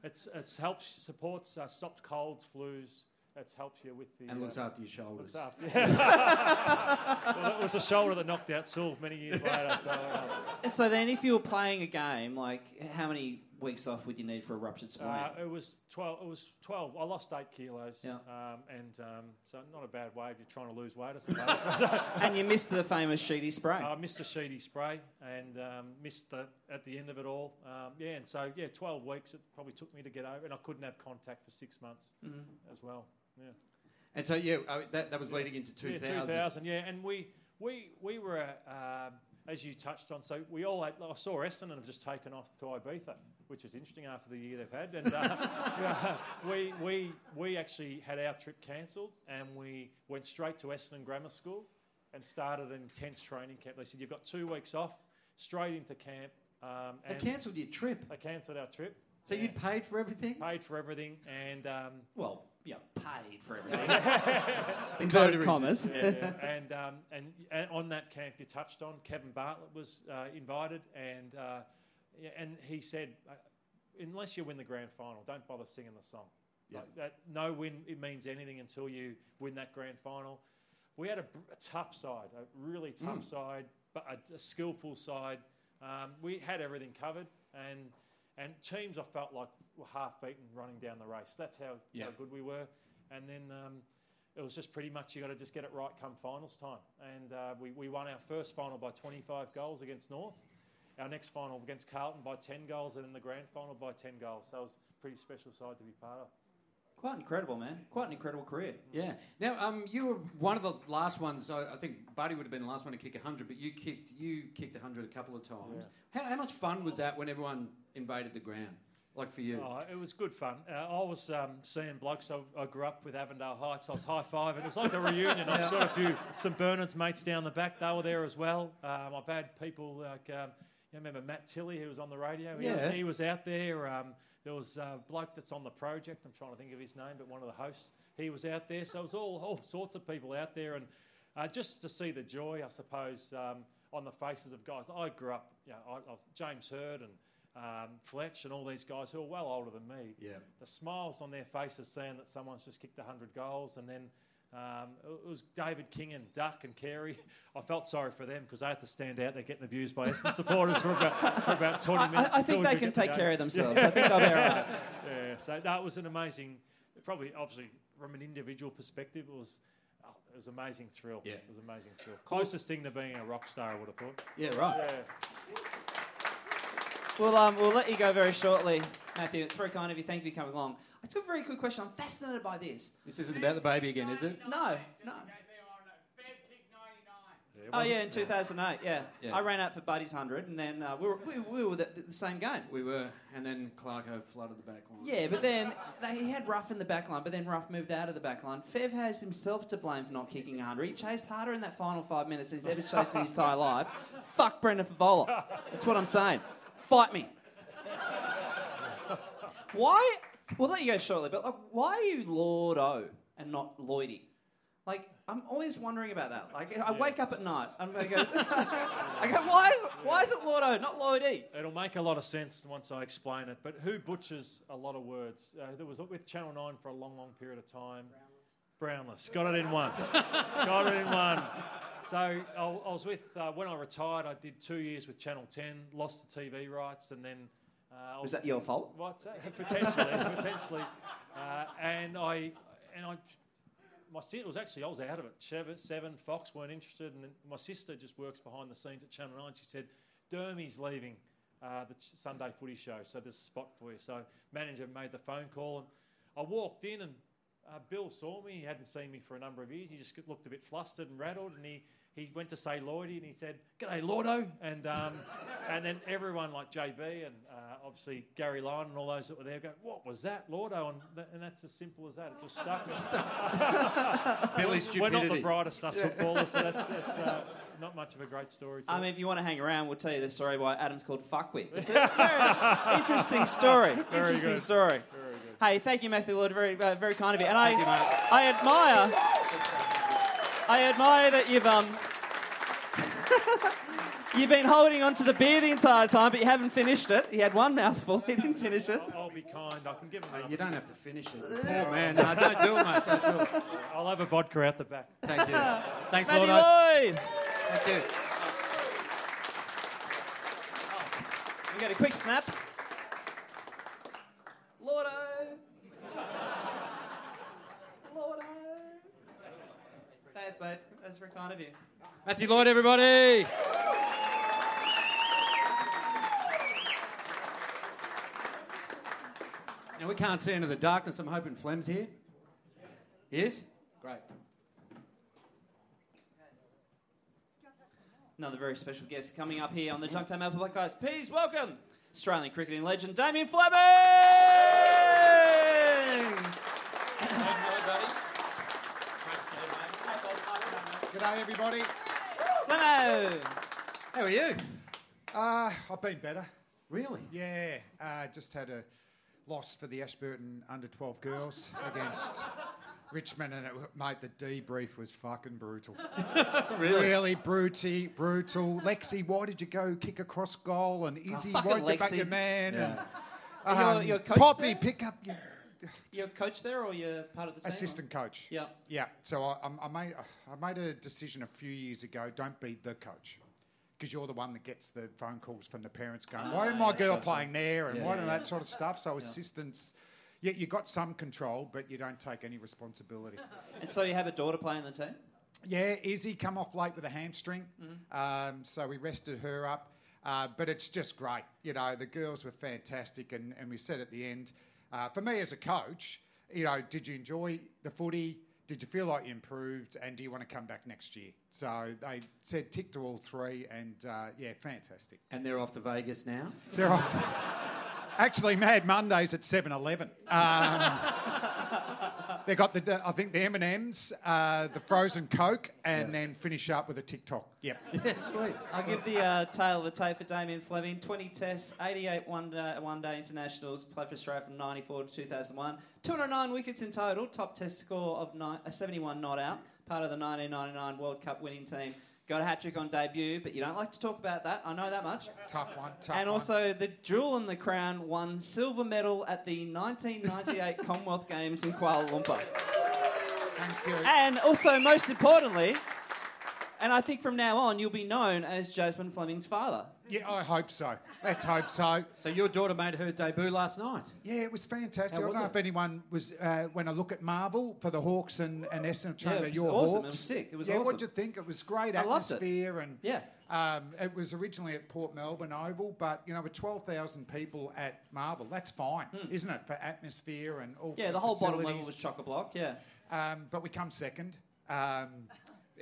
It's, it's helps, supports, uh, stopped colds, flus. It helps you with the... And looks uh, after your shoulders. looks after. well, it was a shoulder that knocked out Sewell many years later. So, uh, so then, if you were playing a game, like how many weeks off would you need for a ruptured spleen? Uh, it was twelve. It was twelve. I lost eight kilos. Yeah. Um, and um, so not a bad way if you're trying to lose weight, I suppose. uh, and you missed the famous sheedy spray. I missed the sheedy spray and um, missed the at the end of it all. Um, yeah, and so yeah, twelve weeks. It probably took me to get over, and I couldn't have contact for six months as well. Yeah. And so yeah, uh, that, that was leading into two thousand. Yeah, 2000. 2000, yeah. And we we we were, um, as you touched on, so we all had, I saw Essendon have just taken off to Ibiza, which is interesting after the year they've had. And uh, we, we, we actually had our trip cancelled and we went straight to Essendon Grammar School and started an intense training camp. They said, you've got two weeks off, straight into camp. Um, They cancelled your trip. they cancelled our trip. So Yeah. you paid for everything? paid for everything and um, well, you know, paid for everything. Inverted commas. yeah, yeah. And, um, and and on that camp you touched on, Kevin Bartlett was uh, invited, and uh, yeah, and he said, uh, unless you win the grand final, don't bother singing the song. Like that, no win it means anything until you win that grand final. We had a, a tough side, a really tough side, but a, a skillful side. Um, we had everything covered, and and teams I felt like half beaten running down the race. That's how, Yeah. how good we were. And then um, it was just pretty much you got to just get it right come finals time. And uh, we, we won our first final by 25 goals against North. Our next final against Carlton by 10 goals, and then the grand final by 10 goals. So it was a pretty special side to be part of. Quite incredible, man. Quite an incredible career. Yeah. Now, um, you were one of the last ones. I, I think Buddy would have been the last one to kick 100, but you kicked you kicked 100 a couple of times. How, how much fun was that when everyone invaded the ground? Like for you? Oh, it was good fun. Uh, I was um, seeing blokes. I, I grew up with Avondale Heights. I was high five. It was like a reunion. I saw a few some Bernard's mates down the back. They were there as well. Um, I've had people like um, you remember Matt Tilley, who was on the radio. He, Yeah. was, he was out there. Um, there was a bloke that's on the project. I'm trying to think of his name, but one of the hosts. He was out there. So it was all all sorts of people out there, and uh, just to see the joy, I suppose, um, on the faces of guys. I grew up, you know, I, I, James Hird and um, Fletch and all these guys who are well older than me. Yeah. The smiles on their faces saying that someone's just kicked 100 goals. And then um, it was David King and Duck and Carey. I felt sorry for them because they had to stand out They're getting abused by Essendon supporters for about, for about 20 minutes. I until think they can get the take care of themselves. I think they'll be all right. Yeah, so that was an amazing, probably obviously from an individual perspective, it was. oh, it was an amazing thrill. Yeah. It was an amazing thrill. Closest thing to being a rock star, I would have thought. yeah, right. Yeah. We'll, um, we'll let you go very shortly, Matthew. It's very kind of you. Thank you for coming along. I just got a very quick question. I'm fascinated by this. This isn't about the baby again, is it? No, no. Oh yeah, in 2008. Yeah, Yeah. I ran out for Buddy's hundred, and then uh, we were we, we were the, the same game. We were, and then Clarko flooded the back line. Yeah, but then they, he had Ruff in the back line, but then Ruff moved out of the back line. Fev has himself to blame for not kicking 100. He chased harder in that final five minutes than he's ever chased in his entire life. Fuck Brendan Fevola. That's what I'm saying. Fight me. Why? We'll let you go shortly, but like, why are you Lord O and not Lloydie? Like, I'm always wondering about that. Like, I wake up at night, and I'm go, I go, why is, it, why is it Lord O, not Lloydie? It'll make a lot of sense once I explain it. But who butchers a lot of words? Uh, there was with Channel 9 for a long, long period of time. Brownless. Got it in one. Got it in one. So I, I was with, uh, when I retired, I did two years with Channel 10, lost the TV rights, and then. Uh, Was that your fault? What's that? potentially, potentially. Uh, and I, and I, my sister was actually I was out of it. Seven, seven Fox weren't interested, and then my sister just works behind the scenes at Channel Nine. She said, "Dermy's leaving uh, the ch- Sunday Footy show, so there's a spot for you." So manager made the phone call, and I walked in, and uh, Bill saw me. He hadn't seen me for a number of years. He just looked a bit flustered and rattled, and he. He went to say Lloydie and he said, "G'day, Lordo," and um, and then everyone like JB and uh, obviously Gary Lyon and all those that were there go, "What was that, Lordo?" And, th- and that's as simple as that. It just stuck. Billy We're not the brightest us footballers, so that's, that's uh, not much of a great story. To I mean, if you want to hang around, we'll tell you the story why Adam's called Fuckwit. It's a very interesting story. interesting good. story. Hey, thank you, Matthew Lord. Very, uh, very kind of you. And I, I admire, I admire that you've um, you've been holding on to the beer the entire time, but you haven't finished it. He had one mouthful. He didn't finish it. I'll, I'll be kind. I can give him. Mate, another you don't have to finish it. Poor man. No, don't do it, mate. Don't do it. I'll have a vodka out the back. Thank you. Thanks, Matthew Lloyd. Thank you. We got a quick snap. Lordo. Lordo. Thanks, mate. That's very kind of you. Matthew Lloyd, everybody. Now we can't see into the darkness. I'm hoping Flem's here. Yes? Great. Another very special guest coming up here on the Junk Time Apple Podcast. Please welcome Australian cricketing legend Damien Fleming. G'day, everybody. Flemmo. How are you? Uh, I've been better. Really? Yeah, uh, just had a loss for the Ashburton under 12 girls against Richmond, and it, mate, the debrief was fucking brutal. Really? Really bruty, brutal. Lexi, why did you go kick across goal? And Izzy, fucking why did you back Lexi. your man? Yeah. And, You're- um, you're Poppy, there? pick up your You're a coach there, or you're part of the team? or- assistant coach. Yeah. Yeah. So I, I'm- made, I made a decision a few years ago don't be the coach. Because you're the one that gets the phone calls from the parents going, why isn't my girl playing there? And Yeah, why yeah, that sort of stuff. So assistants, yeah, you got some control, but you don't take any responsibility. And so you have a daughter playing the team. Yeah, Izzy come off late with a hamstring, um, so we rested her up. Uh, but it's just great, you know. The girls were fantastic, and, and we said at the end, uh, for me as a coach, you know, did you enjoy the footy? Did you feel like you improved? And do you want to come back next year? So they said tick to all three, and uh, yeah, fantastic. And they're off to Vegas now. They're off. Actually, Mad Mondays at 7-Eleven. Um, they got the, I think the M and M's, uh, the frozen Coke, and then finish up with a TikTok. Yep. Yeah, sweet. I'll give the uh, tale of the tape for Damien Fleming. 20 tests, 88 one day, one day internationals, played for Australia from 94 to 2001. 209 wickets in total, top test score of ni- uh, 71 not out, part of the 1999 World Cup winning team. Got a hat trick on debut, but you don't like to talk about that. I know that much. Tough one. Tough And one. also, the jewel in the crown won silver medal at the 1998 Commonwealth Games in Kuala Lumpur. Thank you. And also, most importantly, and I think from now on you'll be known as Jasmine Fleming's father. Yeah, I hope so. Let's hope so. So your daughter made her debut last night. Yeah, it was fantastic. How I was don't know it? if anyone was uh, when I look at Marvel for the Hawks and, and Essendon Chamber. it was your awesome. It was sick. It was yeah, awesome. what'd you think? It was great I loved it. atmosphere and Yeah. Um, it was originally at Port Melbourne Oval, but you know, with twelve thousand people at Marvel, that's fine, isn't it, for atmosphere and all? Hmm. Yeah, the whole bottom level facilities? was chock a block. Yeah. Um, but we come second. Um,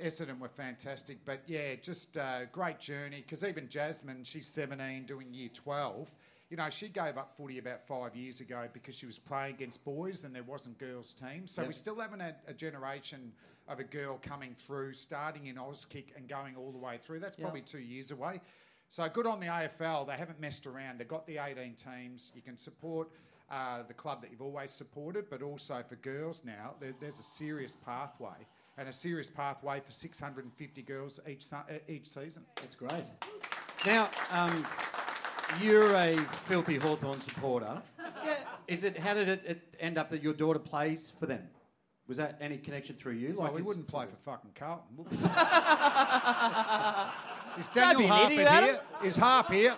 Essendon were fantastic, but yeah, just uh, great journey. Because even Jasmine, she's 17, doing year 12. You know, she gave up footy about five years ago because she was playing against boys and there wasn't girls' teams. So Yep. we still haven't had a generation of a girl coming through, starting in Auskick and going all the way through. That's Yeah. probably two years away. So good on the AFL. They haven't messed around. They've got the 18 teams. You can support uh, the club that you've always supported, but also for girls now, there, there's a serious pathway and a serious pathway for 650 girls each se- uh, each season. That's great. Now, um, you're a filthy Hawthorn supporter. Yeah. Is it? How did it, it end up that your daughter plays for them? Was that any connection through you? Well, we wouldn't play for fucking Carlton. Is Don't be Daniel an Harper idiot, here? Is Harp here?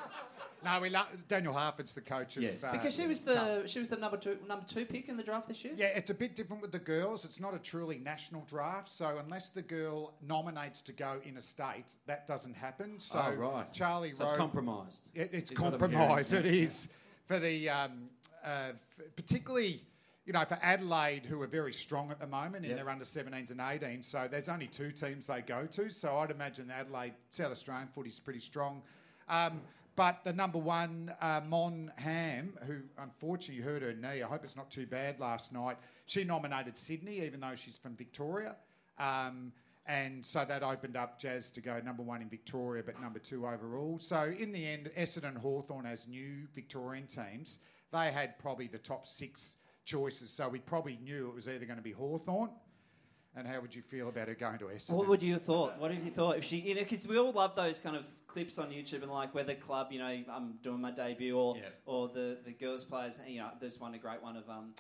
No, we love Daniel Harper's the coach of. Yes. uh, Because she was the Carlton. she was the number two number two pick in the draft this year. Yeah, it's a bit different with the girls. It's not a truly national draft, so unless the girl nominates to go in a state, that doesn't happen. So Oh, right. Charlie So it's compromised. It, it's is compromised. hearing, It yeah. is for the um, uh, f- particularly. You know, for Adelaide, who are very strong at the moment in Yep. their under 17s and 18s, so there's only two teams they go to. So I'd imagine Adelaide, South Australian footy's pretty strong. Um, but the number one, uh, Mon Ham, who unfortunately hurt her knee, I hope it's not too bad last night, she nominated Sydney, even though she's from Victoria. Um, and so that opened up Jazz to go number one in Victoria, but number two overall. So in the end, Essendon Hawthorn as new Victorian teams, they had probably the top six choices. So we probably knew it was either going to be Hawthorn. And how would you feel about her going to Essendon? What would you have thought? What have you thought if she? You know, because we all love those kind of clips on YouTube and like where the club, you know, I'm doing my debut, or Yeah. or the the girls players. You know, there's one a great one of um,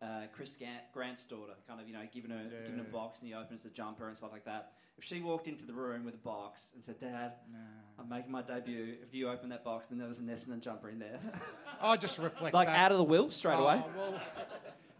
uh, Chris Grant, Grant's daughter, kind of you know giving her giving a box and he opens the jumper and stuff like that. If she walked into the room with a box and said, "Dad, I'm making my debut," if you open that box, then there was a Essendon jumper in there, I just reflect like out of the will straight away. Oh, well,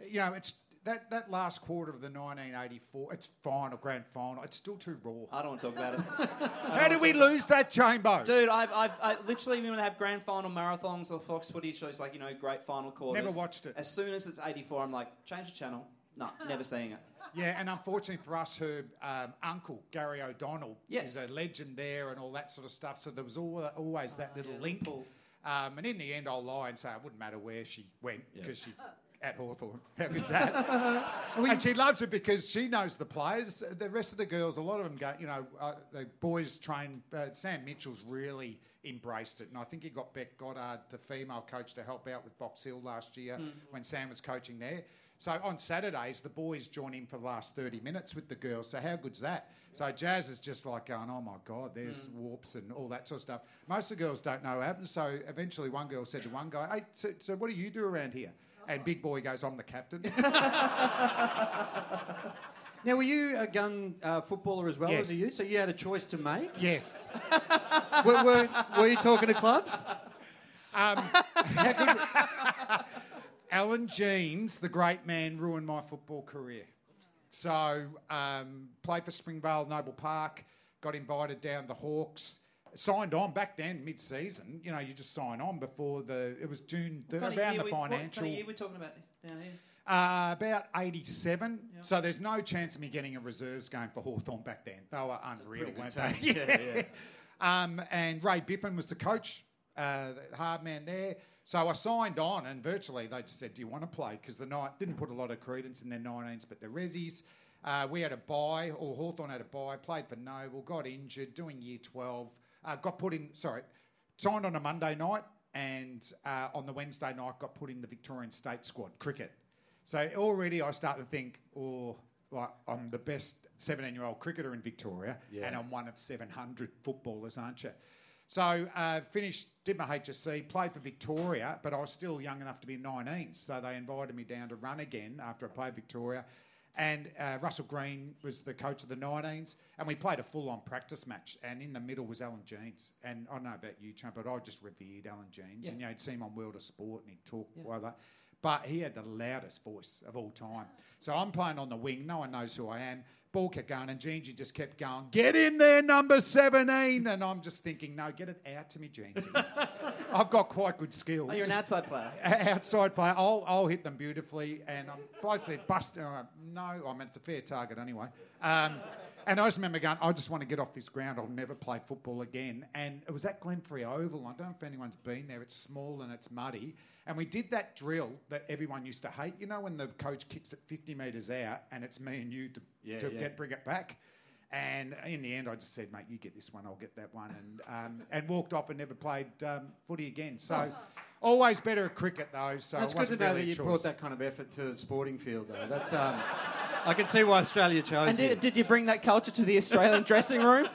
you know, it's that, that last quarter of the 1984, it's final, grand final, it's still too raw. I don't want to talk about it. How did we lose that, Chambo? Dude, I've, I've I, literally when they have grand final marathons or Fox Footy shows like you know great final quarters. Never watched it. As soon as it's 84, I'm like, change the channel. No, never seeing it. Yeah, and unfortunately for us, her um, uncle, Gary O'Donnell, Yes. is a legend there and all that sort of stuff. So there was al- always that little yeah, link. pull. Um, and in the end, I'll lie and say it wouldn't matter where she went because she's at Hawthorn. How good's that? and she loves it because she knows the players. The rest of the girls, a lot of them go, you know, uh, the boys train. Uh, Sam Mitchell's really embraced it. And I think he got Bec Goddard, the female coach, to help out with Box Hill last year when Sam was coaching there. So on Saturdays, the boys join in for the last 30 minutes with the girls. So how good's that? So Jazz is just like going, oh my God, there's warps and all that sort of stuff. Most of the girls don't know what happens. So eventually one girl said to one guy, hey, so, so what do you do around here? And Big Boy goes, I'm the captain. Now, were you a gun uh, footballer as well Yes. as a youth? So you had a choice to make? yes. were, were, were you talking to clubs? Alan Jeans, the great man, ruined my football career. So, um, played for Springvale Noble Park, got invited down the Hawks, signed on back then, mid season. You know, you just sign on before the, it was June, the, What kind of around year the we- what financial. kind of year we're talking about down here? Uh, about 87. So there's no chance of me getting a reserves game for Hawthorn back then. They were unreal, weren't team. they? Yeah. um, and Ray Biffin was the coach, uh, the hard man there. So I signed on, and virtually they just said, "Do you want to play?" Because the night didn't put a lot of credence in their 19s, but the Rezzies. Uh, we had a buy, or Hawthorn had a buy. Played for Noble, got injured, doing year 12. Uh, got put in. Sorry, signed on a Monday night, and uh, on the Wednesday night got put in the Victorian State squad cricket. So already I start to think, oh, like I'm the best 17 year old cricketer in Victoria, and I'm one of 700 footballers, aren't you? So uh, finished, did my HSC, played for Victoria, but I was still young enough to be 19. So they invited me down to run again after I played Victoria. And uh, Russell Green was the coach of the 19s, and we played a full-on practice match. And in the middle was Alan Jeans, and I don't know about you, Trump, but I just revered Alan Jeans. And you know, you'd see him on World of Sport, and he'd talk like that. But he had the loudest voice of all time. So I'm playing on the wing. No one knows who I am. Ball kept going, and Jeansy just kept going, Get in there, number 17. And I'm just thinking, No, get it out to me, Jeansy. I've got quite good skills. Oh, you're an outside player. outside player. I'll, I'll hit them beautifully. And I'm blokes there bust. Uh, no, I mean, it's a fair target anyway. Um, and I just remember going, I just want to get off this ground. I'll never play football again. And it was at Glenferrie Oval. I don't know if anyone's been there. It's small and it's muddy. And we did that drill that everyone used to hate. You know, when the coach kicks it 50 metres out and it's me and you to, Yeah, to yeah. get bring it back. And in the end, I just said, mate, you get this one, I'll get that one. And, um, and walked off and never played um, footy again. So always better at cricket, though. So That's it good to know really that you choice. brought that kind of effort to the sporting field, though. That's um, I can see why Australia chose And you. did, did you bring that culture to the Australian dressing room?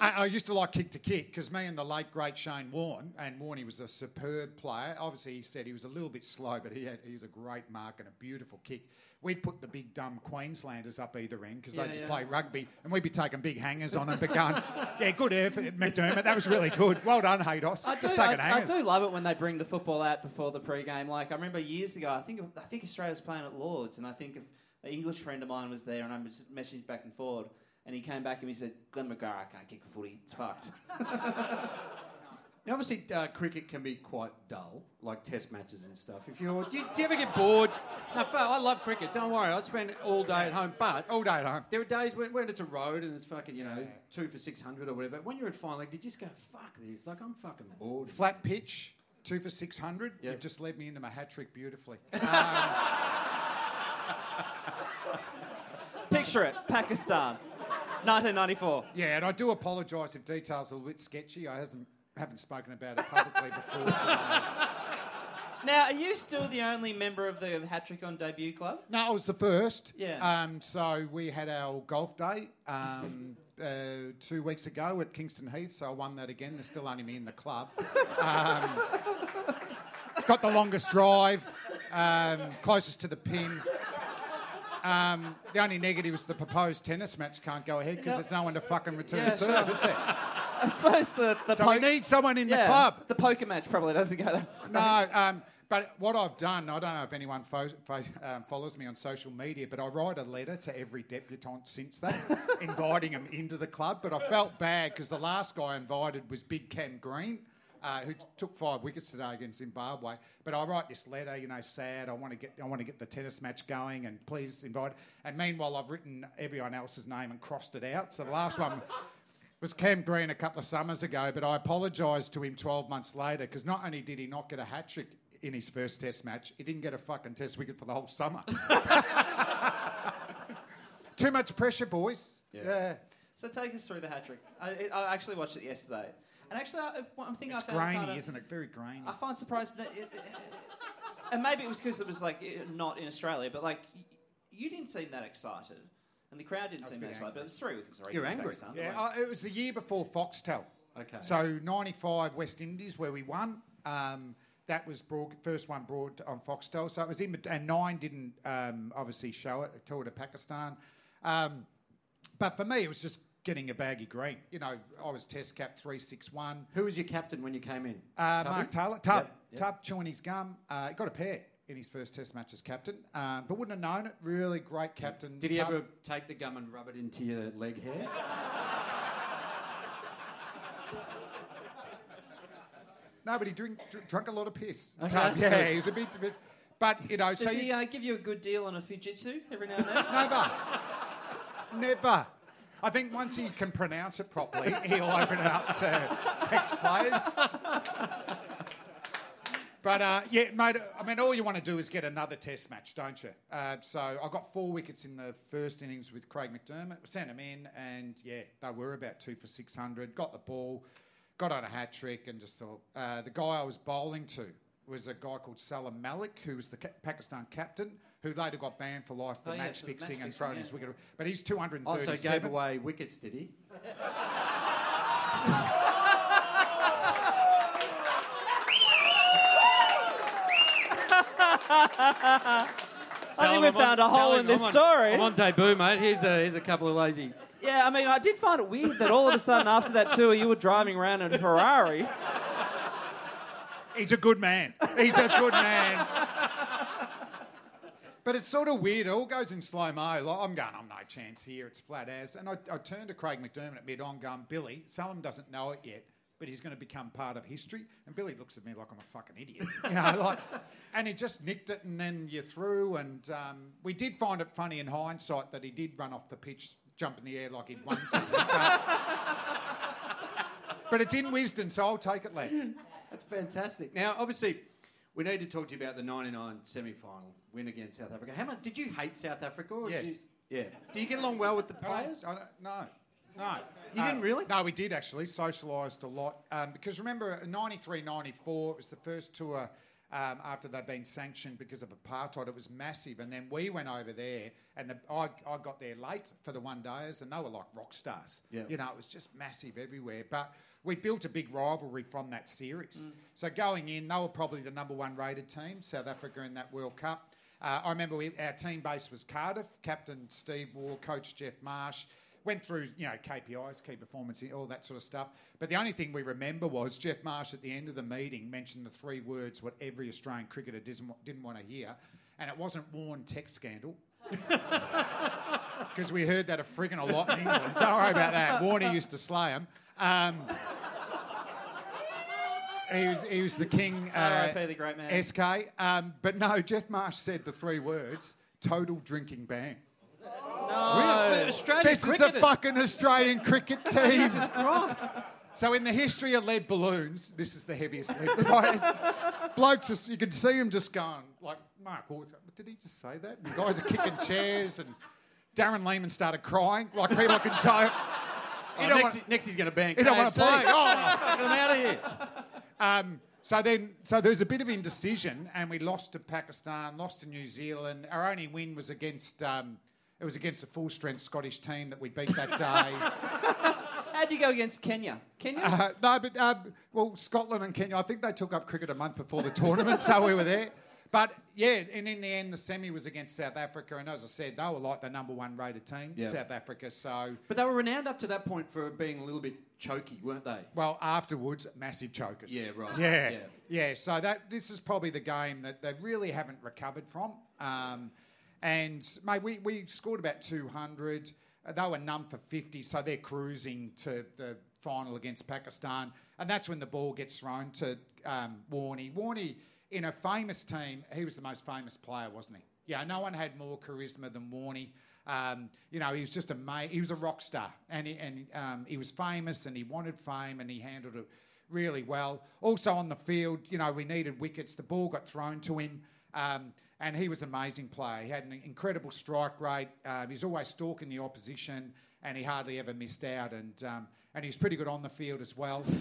I, I used to like kick to kick because me and the late great Shane Warne, and Warne he was a superb player. Obviously, he said he was a little bit slow, but he had, he was a great mark and a beautiful kick. We'd put the big dumb Queenslanders up either end because Yeah, they just yeah. play rugby, and we'd be taking big hangers on them, but going, yeah, good effort, McDermott. That was really good. Well done, Haydos. I do, just I, taking I hangers. do love it when they bring the football out before the pre-game. Like I remember years ago, I think I think Australia was playing at Lords, and I think if an English friend of mine was there, and I was messaging back and forward, and he came back and he said, "Glenn McGrath, I can't kick a footy. It's fucked." Now, obviously, uh, cricket can be quite dull, like test matches and stuff. If you're, do you, do you ever get bored? No, I love cricket. Don't worry, I'd spend all day at home. But All day at home. there are days when, when it's a road and it's fucking, you know, two for six hundred or whatever. When you're at final leg, did you just go, "Fuck this"? Like I'm fucking bored. Flat pitch, two for 600. Yep. You've just led me into my hat trick beautifully. Picture it, Pakistan, 1994. Yeah, and I do apologise if details are a little bit sketchy. I hasn't, haven't spoken about it publicly before today. Now, are you still the only member of the Hat Trick on Debut Club? No, I was the first. Yeah. Um, so we had our golf day um, uh, two weeks ago at Kingston Heath. So I won that again. There's still only me in the club. Um, got the longest drive, um, closest to the pin. Um, the only negative is the proposed tennis match can't go ahead because there's no one to fucking return Yeah, serve, sure. I suppose the the So we need someone in yeah, the club. The poker match probably doesn't go that. No, um, but what I've done, I don't know if anyone fo- fo- um, follows me on social media, but I write a letter to every debutante since that, inviting them into the club. But I felt bad because the last guy I invited was Big Cam Green. Uh, who took five wickets today against Zimbabwe? But I write this letter, you know, sad. I want to get, I want to get the tennis match going, and please invite. And meanwhile, I've written everyone else's name and crossed it out. So the last one was Cam Green a couple of summers ago, but I apologised to him 12 months later because not only did he not get a hat trick in his first test match, he didn't get a fucking test wicket for the whole summer. Too much pressure, boys. Yeah. So take us through the hat trick. I, it, I actually watched it yesterday. And actually, I, one thing It's I found grainy, kind of, isn't it? Very grainy. I find surprised that, it, it- and maybe it was because it was like not in Australia, but like you didn't seem that excited, and the crowd didn't seem bit that excited. But it was three weeks. Sorry, You're against angry. Pakistan, but Yeah, uh, it was the year before Foxtel. Okay. So 95 West Indies where we won. Um, that was broad, first one broad on Foxtel. So it was in, and nine didn't um, obviously show it, tell it to Pakistan. Um, but for me, it was just getting a baggy green. You know, I was test cap 361. Who was your captain when you came in? Uh, Mark Taylor, Tub, Yep, yep. Tub chewing his gum. Uh, got a pair in his first test match as captain, um, but wouldn't have known it. Really great captain. Did he Tub. ever take the gum and rub it into your leg hair? No, but he drink, dr- drunk a lot of piss. Okay. Tub, yeah, he was a bit, bit but you know, Does so he you- uh, give you a good deal on a fujitsu every now and then? Never. Never. I think once he can pronounce it properly, he'll open it up to ex players. But uh, yeah, mate, I mean, all you want to do is get another test match, don't you? Uh, so I got four wickets in the first innings with Craig McDermott, sent him in, and yeah, they were about two for 600. Got the ball, got on a hat trick, and just thought uh, the guy I was bowling to was a guy called Salim Malik, who was the ca- Pakistan captain, who later got banned for life for Oh, yeah, match for fixing match and fixing, throwing yeah. his wicket. But he's 237. Also gave away wickets, did he? I think we found a hole in this story. I'm on debut, mate. Here's a, here's a couple of lazy. Yeah, I mean, I did find it weird that all of a sudden after that tour you were driving around in a Ferrari. He's a good man. He's a good man. But it's sort of weird. It all goes in slow mo. Like, I'm going, I'm no chance here. It's flat as. And I, I turned to Craig McDermott at mid on, going, Billy, Salim doesn't know it yet, but he's going to become part of history. And Billy looks at me like I'm a fucking idiot. You know, like, and he just nicked it, and then you're through. And um, we did find it funny in hindsight that he did run off the pitch, jump in the air like he'd won something. But, but it's in Wisden, so I'll take it, lads. That's fantastic. Now, obviously, we need to talk to you about the 99 semi final win against South Africa. How much did you hate South Africa? Or did Yes. you- yeah. Do you get along well with the I don't- players? I don't, no. No. You Uh, didn't really? No, we did actually. Socialised a lot. Um, because remember, in 93 94, it was the first tour um, after they'd been sanctioned because of apartheid. It was massive. And then we went over there, and the, I, I got there late for the one days, and they were like rock stars. Yeah. You know, it was just massive everywhere. But we built a big rivalry from that series. Mm. So going in, they were probably the number one rated team, South Africa in that World Cup. Uh, I remember we, our team base was Cardiff. Captain Steve Waugh, Coach Geoff Marsh. Went through, you know, KPIs, key performance, all that sort of stuff. But the only thing we remember was Geoff Marsh at the end of the meeting mentioned the three words what every Australian cricketer didn't, didn't want to hear, and it wasn't Warren tech scandal. Because we heard that a friggin' a lot in England. Don't worry about that. Warner used to slay him. Um, he was he was the king. Uh, R.I.P. the great man. SK. Um, but no, Geoff Marsh said the three words: total drinking ban. Australian This is the fucking Australian cricket team. Jesus Christ. So in the history of lead balloons, this is the heaviest lead balloon. Blokes, just, you can see them just going like, Mark, that? did he just say that? And guys are kicking chairs, and Darren Lehmann started crying like people can say. Oh, next, want- next he's going to ban you don't want to play. Oh, Fucking I'm out of here. Um, so then, so there was a bit of indecision, and we lost to Pakistan, lost to New Zealand. Our only win was against um, it was against a full strength Scottish team that we beat that day. How'd you go against Kenya? Kenya? uh, no, but um, well, Scotland and Kenya. I think they took up cricket a month before the tournament, so we were there. But yeah, and in the end, the semi was against South Africa, and as I said, they were like the number one rated team, Yeah. South Africa. So But they were renowned up to that point for being a little bit choky, weren't they? Well, afterwards, massive chokers. Yeah, right. Yeah, Yeah. yeah. So that this is probably the game that they really haven't recovered from. Um, and mate, we, we scored about 200. Uh, They were none for 50, so they're cruising to the final against Pakistan. And that's when the ball gets thrown to um, Warney. Warney, in a famous team, he was the most famous player, wasn't he? Yeah, no one had more charisma than Warney. Um, you know, he was just a ma- he was a rock star, and he, and um, he was famous, and he wanted fame, and he handled it really well. Also on the field, you know, we needed wickets. The ball got thrown to him, um, and he was an amazing player. He had an incredible strike rate. Um, he was always stalking the opposition, and he hardly ever missed out. And um, and he's pretty good on the field as well.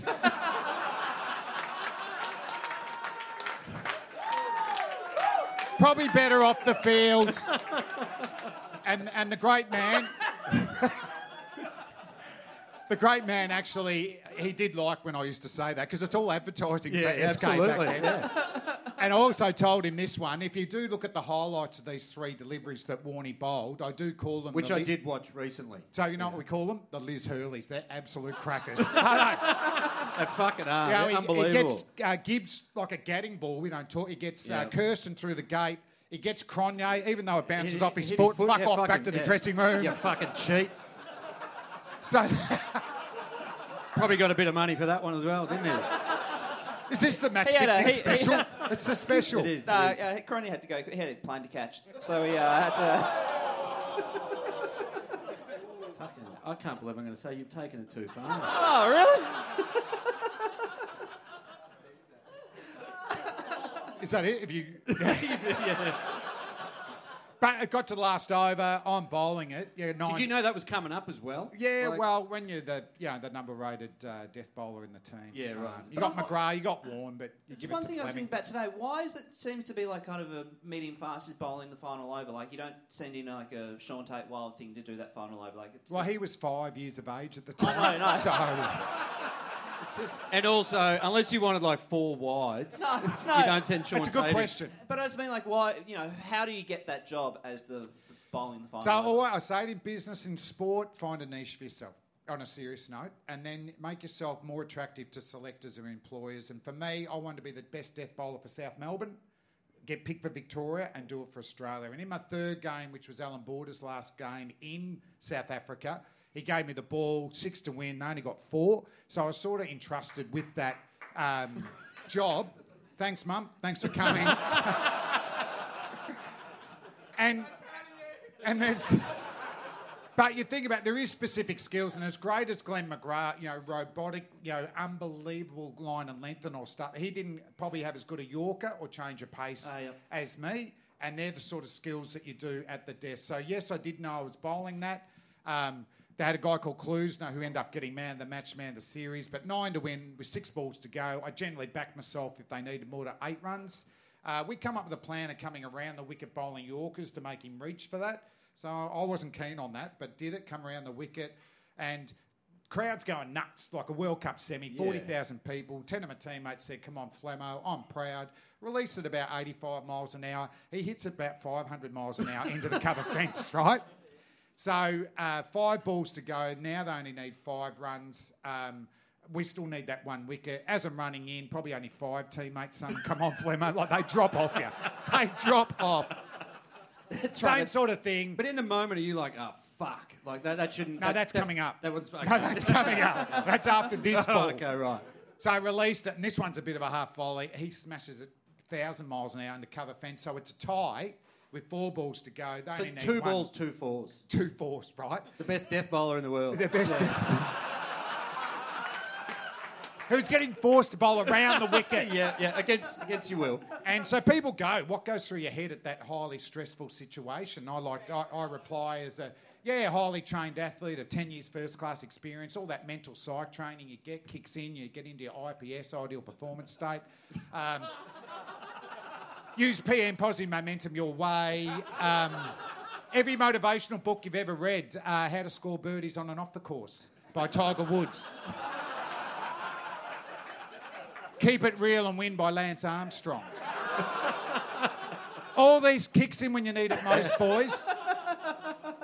Probably better off the field. And, and the great man, the great man actually, he did like when I used to say that because it's all advertising Yeah, for SK absolutely, back then. And I also told him this one if you do look at the highlights of these three deliveries that Warney bowled, I do call them. Which the I did watch recently. So, you know what we call them? The Liz Hurleys. They're absolute crackers. They fucking are. You know, he, unbelievable. he gets uh, Gibbs like a Gatting ball. We don't talk. He gets Yeah. uh, Kirsten through the gate. He gets Cronje, even though it bounces Hit- off his hit foot. Fuck yeah, off back to the yeah. dressing room. You fucking cheat. So, Probably got a bit of money for that one as well, didn't he? is this the match He had a- fixing he- special? it's the special. It is. No, uh, Cronje had to go. He had a plane to catch, so he uh, had to. Fucking, I can't believe I'm going to say you've taken it too far. Oh, really? Is that it? If you. But it got to the last over. I'm bowling it. Yeah, nine. Did you know that was coming up as well? Yeah, Like- well, when you're the you know the number rated uh, death bowler in the team. Yeah, right. Um, you got McGrath, you got Warren, but you It's give one it to thing I was Fleming. thinking about today. Why is it seems to be like kind of a medium fast is bowling the final over? Like you don't send in like a Shaun Tait Wild thing to do that final over. Like it's Well, he was five years of age at the time. know, no. So it's just, And also, unless you wanted like four wides, no, no. you don't send Shaun it's a good Tait in. question. But I just mean like why? You know, how do you get that job as the bowling the final? So over? all I say it in business in sport, find a niche for yourself. On a serious note, and then make yourself more attractive to selectors or employers. And for me, I wanted to be the best death bowler for South Melbourne, get picked for Victoria, and do it for Australia. And in my third game, which was Allan Border's last game in South Africa, he gave me the ball, six to win. I only got four, so I was sort of entrusted with that um, job. Thanks, Mum. Thanks for coming. and and there's but you think about there is specific skills, and as great as Glenn McGrath, you know, robotic, you know, unbelievable line and length and all stuff. He didn't probably have as good a Yorker or change of pace Ah, as me, and they're the sort of skills that you do at the desk. So yes, I did know I was bowling that. Um, they had a guy called Klusener who ended up getting man of the match, man of the series, but nine to win with six balls to go. I generally backed myself if they needed more to eight runs. Uh, we come up with a plan of coming around the wicket bowling Yorkers to make him reach for that. So I wasn't keen on that, but did it come around the wicket and crowds going nuts like a World Cup semi, 40,000 people. 10 of my teammates said, Come on, Flemmo, I'm proud. Released at about 85 miles an hour. He hits about 500 miles an hour into the cover fence, right? So uh, five balls to go. Now they only need five runs. Um, we still need that one wicket. As I'm running in, probably only five teammates. Some come on, Flemmo, like they drop off you. They drop off. Same sort of thing. But in the moment, are you like, oh fuck, like that? That shouldn't. No, that- that's that- coming up. That one's No, that's coming up. That's after this Oh, okay, right. So I released it, and this one's a bit of a half volley. He smashes it 1,000 miles an hour into the cover fence, so it's a tie with four balls to go. They So only need two one- balls, two fours. two fours, right? The best death bowler in the world. The best. Who's getting forced to bowl around the wicket? yeah, yeah, against against your will. And so people go, what goes through your head at that highly stressful situation? I like, I, I reply as a, yeah, highly trained athlete of 10 years first class experience, all that mental psych training you get kicks in, you get into your IPS, ideal performance state. Um, use PM positive momentum your way. Um, every motivational book you've ever read, uh, How to Score Birdies on and Off the Course by Tiger Woods. Keep It Real and Win by Lance Armstrong. All these kicks in when you need it most, boys.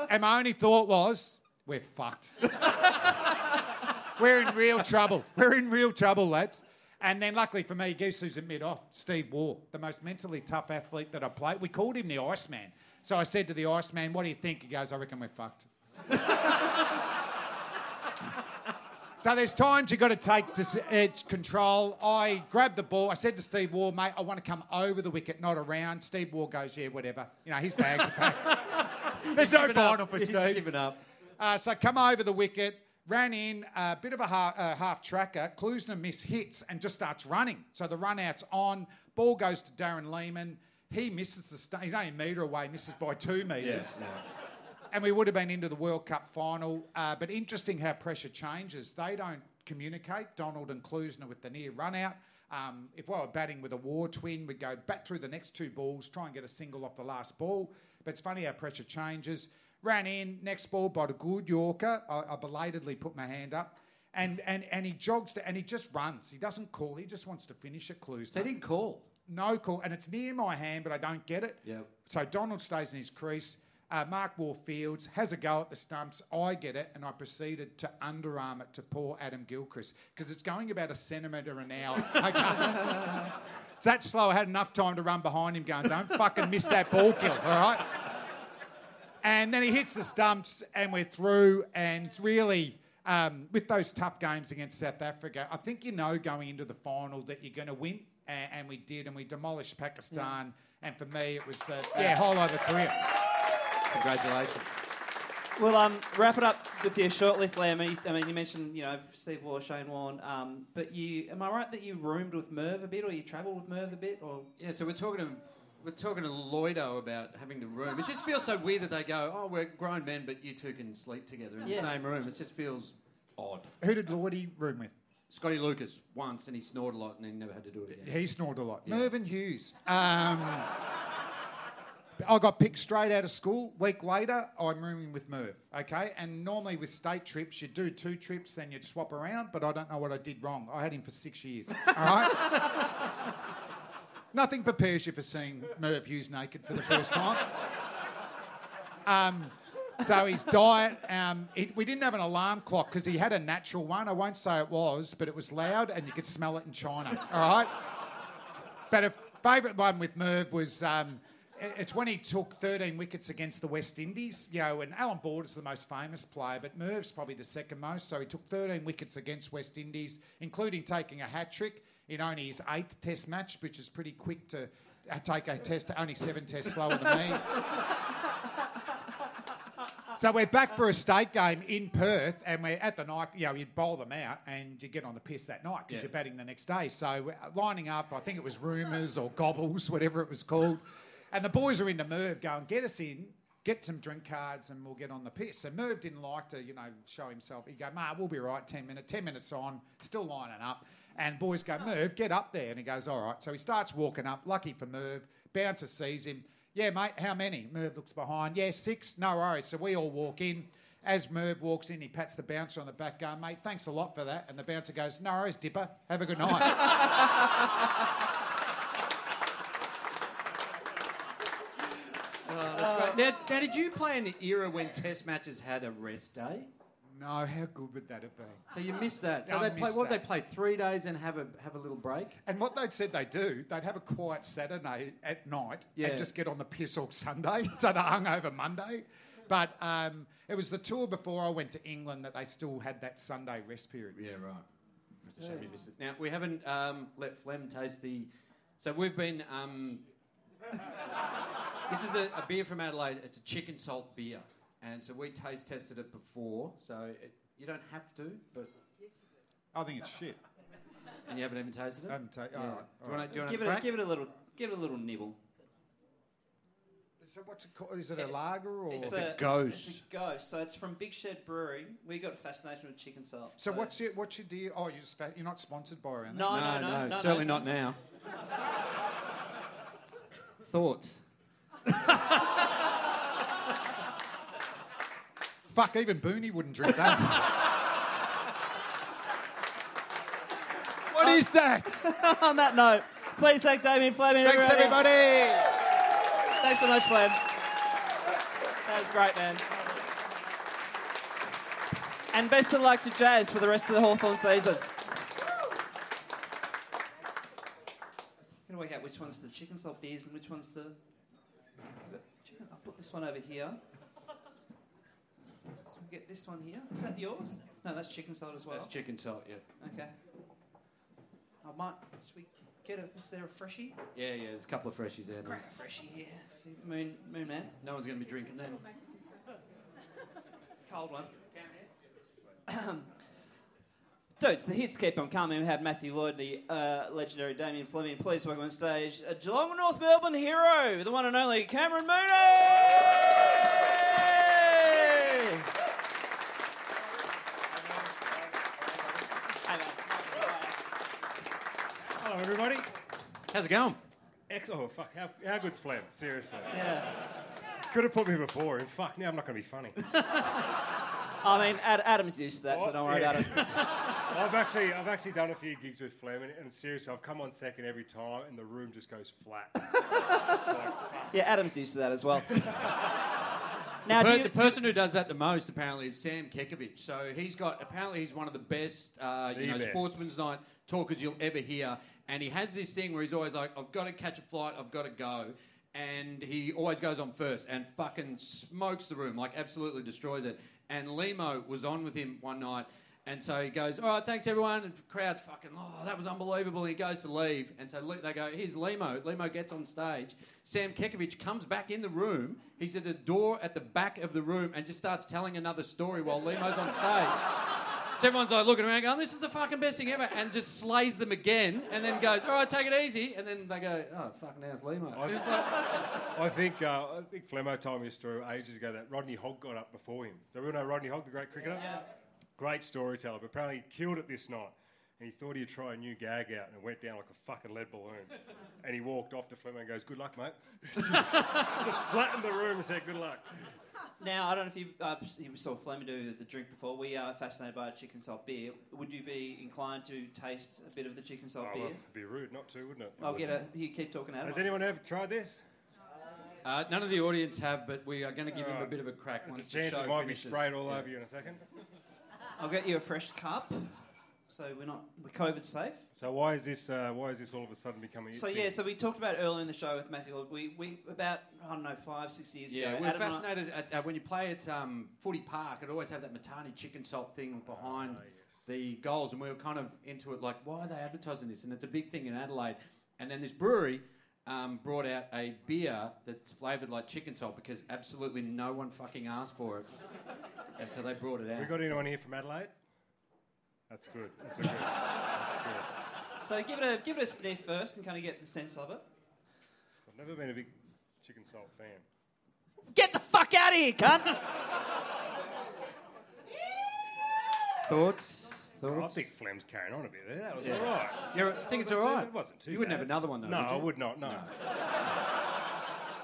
And my only thought was, we're fucked. we're in real trouble. We're in real trouble, lads. And then, luckily for me, guess who's at mid off? Steve Waugh, the most mentally tough athlete that I played. We called him the Iceman. So I said to the Iceman, What do you think? He goes, I reckon we're fucked. So there's times you've got to take edge control. I grabbed the ball. I said to Steve Waugh, mate, I want to come over the wicket, not around. Steve Waugh goes, yeah, whatever. You know, his bags are packed. There's no Given up. final for He's Steve. given up. Uh, so come over the wicket, ran in, a bit of a half, uh, half tracker. Klusener miss hits and just starts running. So the run out's on. Ball goes to Darren Lehmann. He misses the st- he's only a metre away, misses by two metres. and we would have been into the World Cup final. Uh, but interesting how pressure changes. They don't communicate. Donald and Klusener with the near run out. Um, if we were batting with a war twin, we'd go bat through the next two balls, try and get a single off the last ball. But it's funny how pressure changes. Ran in, next ball by the good Yorker. I, I belatedly put my hand up. And, and, and he jogs to, and he just runs. He doesn't call. He just wants to finish it, Klusener. They didn't call. No call, and it's near my hand, but I don't get it. Yep. So Donald stays in his crease. Uh, Mark Warfields has a go at the stumps. I get it, and I proceeded to underarm it to poor Adam Gilchrist because it's going about a centimetre an hour. It's that slow. I had enough time to run behind him, going, "Don't fucking miss that ball kill." All right. And then he hits the stumps, and we're through. And really, um, with those tough games against South Africa, I think you know going into the final that you're going to win, and, and we did, and we demolished Pakistan. And for me, it was the yeah highlight of the career. Congratulations. We'll um, wrap it up with you shortly, Flair. I mean, I mean, you mentioned you know Steve Waugh, Shane Warne, um, but you am I right that you roomed with Merv a bit, or you travelled with Merv a bit, or Yeah, so we're talking to we're talking to Lloydo about having the room. It just feels so weird that they go, "Oh, we're grown men, but you two can sleep together in Yeah. the same room." It just feels odd. Who did Lordy room with? Scotty Lucas once, and he snored a lot, and he never had to do it again. He snored a lot. Mervyn Hughes. Um, I got picked straight out of school. Week later, I'm rooming with Merv. Okay, and normally with state trips, you do two trips, then you'd swap around. But I don't know what I did wrong. I had him for six years. All right. Nothing prepares you for seeing Merv Hughes naked for the first time. Um, so his diet, um, it, we didn't have an alarm clock because he had a natural one. I won't say it was, but it was loud and you could smell it in China. All right. But a favourite one with Merv was um, it's when he took 13 wickets against the West Indies. You know, and Allan Border's the most famous player, but Merv's probably the second most. So he took 13 wickets against West Indies, including taking a hat trick in only his eighth Test match, which is pretty quick to uh, take a test. Only seven tests slower than me. So we're back for a state game in Perth, and we're at the night. You know, you bowl them out, and you get on the piss that night because Yeah. you're batting the next day. So we're lining up. I think it was rumours or gobbles, whatever it was called. And the boys are into Merv, going, "Get us in, get some drink cards, and we'll get on the piss." And Merv didn't like to, you know, show himself. He'd go, "Ma, we'll be right. Ten minutes. Ten minutes on, still lining up." And boys go, oh. "Merv, get up there." And he goes, "All right." So he starts walking up. Lucky for Merv, bouncer sees him. Yeah, mate, how many? Merv looks behind. Yeah, six. No worries. So we all walk in. As Merv walks in, he pats the bouncer on the back, going, mate, thanks a lot for that. And the bouncer goes, no worries, Dipper. Have a good night. Oh, right. Now, now, did you play in the era when Test matches had a rest day? No, how good would that have been? So you missed that. So I they play missed what? They play three days and have a have a little break. And what they'd said they'd do, they'd have a quiet Saturday at night Yeah. and just get on the piss all Sunday. so they hung over Monday. But um, it was the tour before I went to England that they still had that Sunday rest period. Yeah, right. It's a shame you missed it. Now we haven't um, let Flem taste the. So we've been. Um, this is a, a beer from Adelaide. It's a chicken salt beer, and so we taste tested it before. So it, you don't have to, but I think it's shit. and you haven't even tasted it. I haven't ta- Yeah. Oh, all right, do all you want right. to do give it a, give it a little give it a little nibble. So what's it called? Is it a lager or? It's a a, gose. It's, a gose. So it's from Big Shed Brewing. We got a fascination with chicken salt. So what's your what's your deal? Oh, you're just fa- you're not sponsored by or anything. No, no, no, no, no, certainly no. not now. Thoughts? Fuck, even Booney wouldn't drink that. what is that? On that note, please thank Damien Fleming. Thanks everybody. Thanks so much, Flem. That was great, man. And best of luck to Jazz for the rest of the Hawthorn season. I'm going to work out which one's the chicken salt beers and which one's the. Chicken. I'll put this one over here. Get this one here. Is that yours? No, that's chicken salt as well. That's chicken salt. Yeah. Okay. I might. Should we get a? Is there a freshie? Yeah, yeah. There's a couple of freshies there. Grab a freshie here. Moon, Moon Man. No one's going to be drinking them. Cold one. Um, dudes, the hits keep on coming. We have Matthew Lloyd, the uh, legendary Damien Fleming. Please welcome on stage a Geelong North Melbourne hero, the one and only Cameron Mooney! How's it going? Ex- oh, fuck. How, how good's Flem? Seriously. Yeah. Could have put me before. And fuck, now I'm not going to be funny. I mean, Ad- Adam's used to that, so don't worry Yeah. about it. I've actually, I've actually done a few gigs with Flem, and, and seriously, I've come on second every time, and the room just goes flat. Yeah, Adam's used to that as well. now, Per- do you, the person who does that the most apparently is Sam Kekovich. So he's got apparently he's one of the best, uh, you The know, best. sportsman's night talkers you'll ever hear. And he has this thing where he's always like, "I've got to catch a flight, I've got to go," and he always goes on first and fucking smokes the room, like absolutely destroys it. And Limo was on with him one night. And so he goes, all right, thanks everyone. And the crowd's fucking, oh, that was unbelievable. And he goes to leave. And so they go, here's Limo. Limo gets on stage. Sam Kekovich comes back in the room. He's at the door at the back of the room and just starts telling another story while Limo's on stage. So everyone's like looking around going, this is the fucking best thing ever. And just slays them again and then goes, all right, take it easy. And then they go, oh, fucking how's Limo? I- It's like, I think, uh, I think Flemo told me a story ages ago that Rodney Hogg got up before him. So we all know Rodney Hogg, the great cricketer? Yeah. Great storyteller, but apparently he killed it this night. And he thought he'd try a new gag out and it went down like a fucking lead balloon. and he walked off to Flemo and goes, Good luck, mate. just, just flattened the room and said, Good luck. Now, I don't know if you, uh, you saw Fleming do the drink before. We are fascinated by chicken salt beer. Would you be inclined to taste a bit of the chicken salt Oh, beer? well, it'd be rude not to, wouldn't it? I'll get a. You keep talking, Adam. Has anyone ever tried this? uh, none of the audience have, but we are going to give him a bit of a crack There's once a chance the it might finishes. be sprayed all Yeah. over you in a second. I'll get you a fresh cup. So we're not we're COVID safe. So why is this? Uh, why is this all of a sudden becoming? So thing? yeah, so we talked about earlier in the show with Matthew. Lloyd, We we about I don't know five six years Yeah, ago. we're Adam and I- fascinated at, uh, when you play at um, Footy Park. It always have that Mitani chicken salt thing behind the goals, and we were kind of into it. Like, why are they advertising this? And it's a big thing in Adelaide. And then this brewery um, brought out a beer that's flavoured like chicken salt because absolutely no one fucking asked for it, and so they brought it out. we got anyone here from Adelaide? That's good. That's good. That's good. So give it a give it a sniff first and kind of get the sense of it. I've never been a big chicken salt fan. Get the fuck out of here, cunt! Thoughts? I Thoughts? think Flem's carrying on a bit there. That was Yeah. all right. Yeah, I think it's Wasn't too- It wasn't too You wouldn't bad. have another one though. No, would I you? would not. No.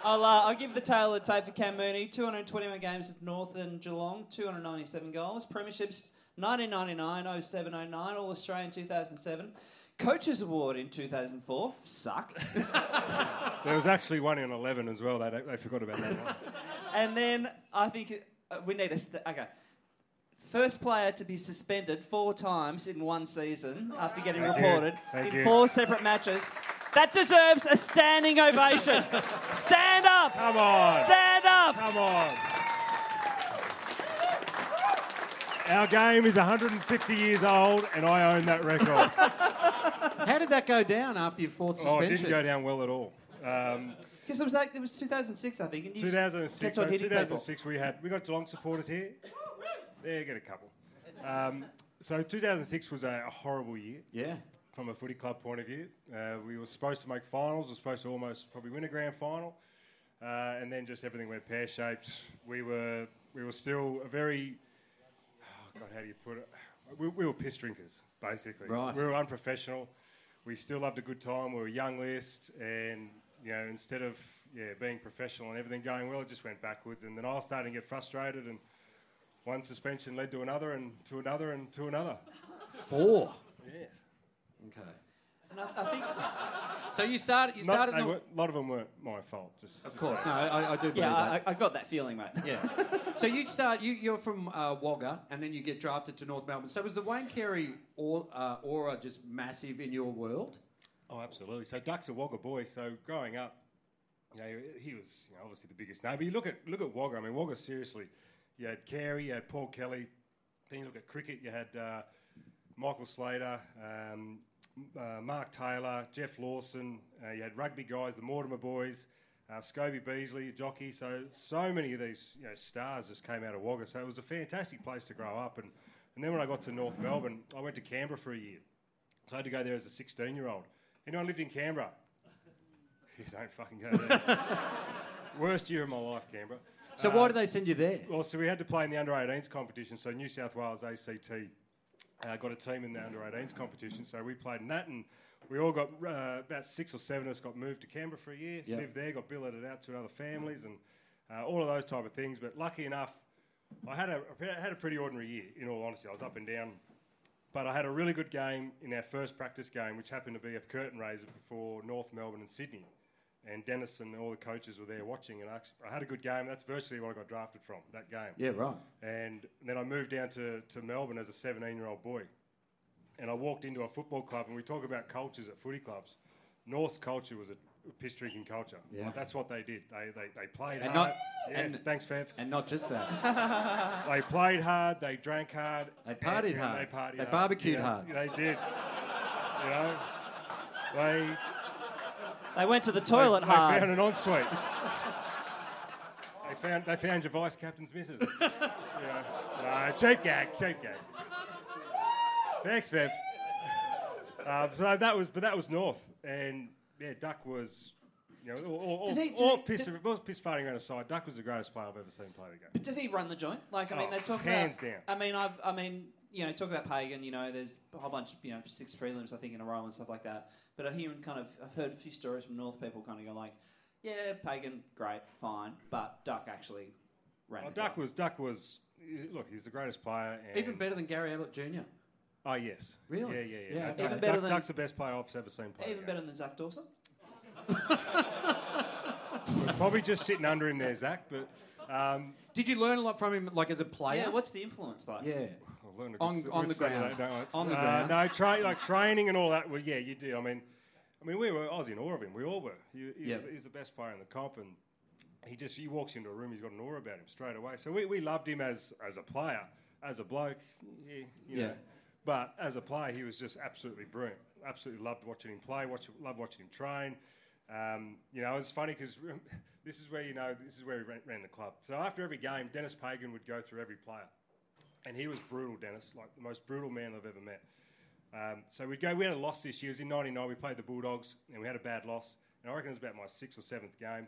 I'll uh, I'll give the tail of the tape for Cam Mooney. 221 games at North and Geelong, 297 goals, premierships 1999, 07, 09, All Australian 2007. Coaches Award in 2004. Suck. There was actually one in 11 as well. They, they forgot about that one. And then I think it- uh, we need a st- okay. First player to be suspended four times in one season after getting Thank reported Thank in you. four separate matches. That deserves a standing ovation. Stand up! Come on. Stand up! Come on. Our game is 150 years old, and I own that record. How did that go down after your fourth suspension? oh, it didn't go down well at all. Um, Because it was like it was 2006, I think. And you 2006. So hitting 2006, we had we got Geelong supporters here. There, you get a couple. Um, so 2006 was a, a horrible year Yeah. from a footy club point of view. Uh, we were supposed to make finals. We were supposed to almost probably win a grand final, uh, and then just everything went pear shaped. We were we were still a very God, how do you put it? We, we were piss drinkers basically. Right. We were unprofessional. We still loved a good time. We were a young list, and you know instead of yeah being professional and everything going well, it just went backwards. And then I was starting to get frustrated and. One suspension led to another, and to another, and to another. Four. Yes. Okay. And I, I think, So you started. You started. they the- weren't- a lot of them weren't my fault. Just, of course. No, I, I do believe yeah, that. I, I got that feeling, mate. Yeah. so you start. You, you're from uh, Wagga, and then you get drafted to North Melbourne. So was the Wayne Carey or, uh, aura just massive in your world? Oh, absolutely. So Duck's a Wagga boy. So growing up, you know, he was you know, obviously the biggest name. But you look at look at Wagga. I mean, Wagga seriously. You had Carey, you had Paul Kelly. Then you look at cricket. You had uh, Michael Slater, um, uh, Mark Taylor, Geoff Lawson. Uh, you had rugby guys, the Mortimer boys. Uh, Scobie Breasley, jockey. So so many of these you know, stars just came out of Wagga. So it was a fantastic place to grow up. And, and then when I got to North Melbourne, I went to Canberra for a year. So I had to go there as a 16 year old. Anyone lived in Canberra? You don't fucking go there. Worst year of my life, Canberra. So why did they send you there? Well, so we had to play in the under 18s competition. So New South Wales ACT uh, got a team in the under 18s competition. So we played in that, and we all got uh, about six or seven of us got moved to Canberra for a year. Yeah. Lived there, got billeted out to other families, and uh, all of those type of things. But lucky enough, I had a I had a pretty ordinary year. In all honesty, I was up and down. But I had a really good game in our first practice game, which happened to be a curtain raiser before North Melbourne and Sydney. And Dennis and all the coaches were there watching, and I, actually, I had a good game. That's virtually what I got drafted from that game. Yeah, right. And then I moved down to, to Melbourne as a 17 year old boy. And I walked into a football club, and we talk about cultures at footy clubs. North's culture was a piss drinking culture. Yeah. Like, that's what they did. They, they, they played And hard. not- yes, and- thanks, Fev. And not just that. They played hard, they drank hard. They partied hard. They partied They hard. barbecued Yeah, hard. They did. you know, they, They went to the toilet they hard. found an ensuite. they found they found your vice captain's missus. you know, no, cheap gag, cheap gag. Thanks, Fev. Uh, so that was, but that was North, and yeah, Duck was. You know, all, all, Did he- did all he- piss, did- all piss farting around aside, Duck was the greatest player I've ever seen play the game. But did he run the joint? Like, I mean, Oh, they talk hands about. down. I mean, I've, I mean, you know, talk about Pagan. You know, there's a whole bunch, you know, six prelims I think in a row and stuff like that. But I hear kind of, I've heard a few stories from North people kind of go like, yeah, Pagan, great, fine, but Duck actually ran. Oh, the Duck club. was Duck was look. He's the greatest player. And Even better than Gary Ablett Jr. Oh yes. Really? Yeah, yeah, yeah. Yeah, No, okay. Duck- Duck- than- Duck's the best player I've ever seen play. even better than Zach Dawson. Probably just sitting under him there, Zach. But um, Did you learn a lot from him, like as a player? Yeah, what's the influence like? Yeah. I've learned a good On- s- on the ground. nights. On the Uh, ground. No, tra- like training and all that. Well, yeah, you do. I mean, I mean, we were. I was in awe of him. We all were. He, he's, Yeah. he's the best player in the comp, and he just he walks into a room. He's got an aura about him straight away. So we, we loved him as as a player, as a bloke. Yeah, you Yeah. know. But as a player, he was just absolutely brilliant. Absolutely loved watching him play. Watch, loved watching him train. Um, you know, it's funny because this is where you know this is where he ran, ran the club. So after every game, Dennis Pagan would go through every player, and he was brutal, Dennis, like the most brutal man I've ever met. Um, so we'd go. We had a loss this year. It was in '99. We played the Bulldogs, and we had a bad loss. And I reckon it was about my sixth or seventh game.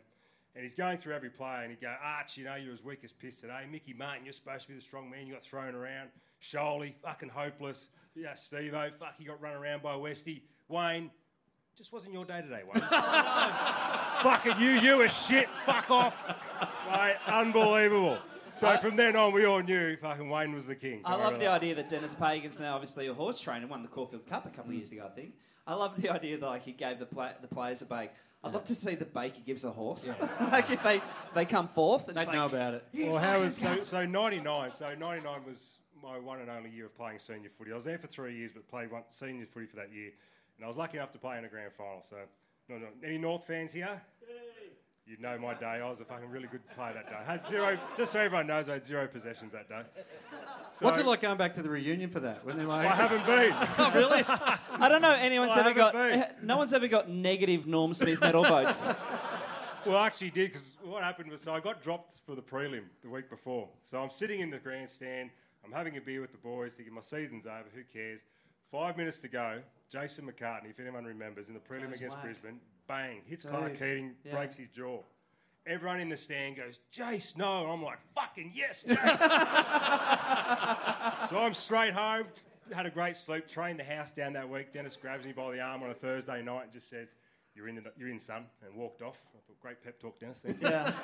And he's going through every player, and he'd go, Arch, you know, you're as weak as piss today. Mickey Martin, you're supposed to be the strong man. You got thrown around. Sholey, fucking hopeless. Yeah, Steve-O, fuck, you got run around by Westy. Wayne, just wasn't your day today, Wayne. fucking you, you were shit. Fuck off. Mate, unbelievable. So from then on, we all knew fucking Wayne was the king. I love the about idea that Dennis Pagan's now obviously a horse trainer, won the Caulfield Cup a couple of years ago, I think. I love the idea that like he gave the play, the players a bake. I'd love to see the bake he gives a horse. like if they they come forth and They'd it's know about it. Well, how was so? So ninety nine. So ninety nine was my one and only year of playing senior footy. I was there for three years, but played one senior footy for that year, and I was lucky enough to play in a grand final. So, no, no, any North fans here? You'd know my day. I was a fucking really good player that day. I had zero. Just so everyone knows, I had zero possessions that day. So, What's it like going back to the reunion for that? When they're like, I haven't been. oh, really? I don't know anyone's I ever got been. no one's ever got negative Norm Smith medal votes. Well, I actually did because what happened was so I got dropped for the prelim the week before. So I'm sitting in the grandstand. I'm having a beer with the boys thinking my season's over. Who cares? Five minutes to go. Jason McCartney, if anyone remembers, in the prelim Goes against whack. Brisbane, bang, hits Clark Keating, yeah. breaks his jaw. Everyone in the stand goes, Jace, no. I'm like, fucking yes, Jace. so I'm straight home, had a great sleep, trained the house down that week. Dennis grabs me by the arm on a Thursday night and just says, You're in, the, you're in son, and walked off. I thought, Great pep talk, Dennis. Thank you. Yeah.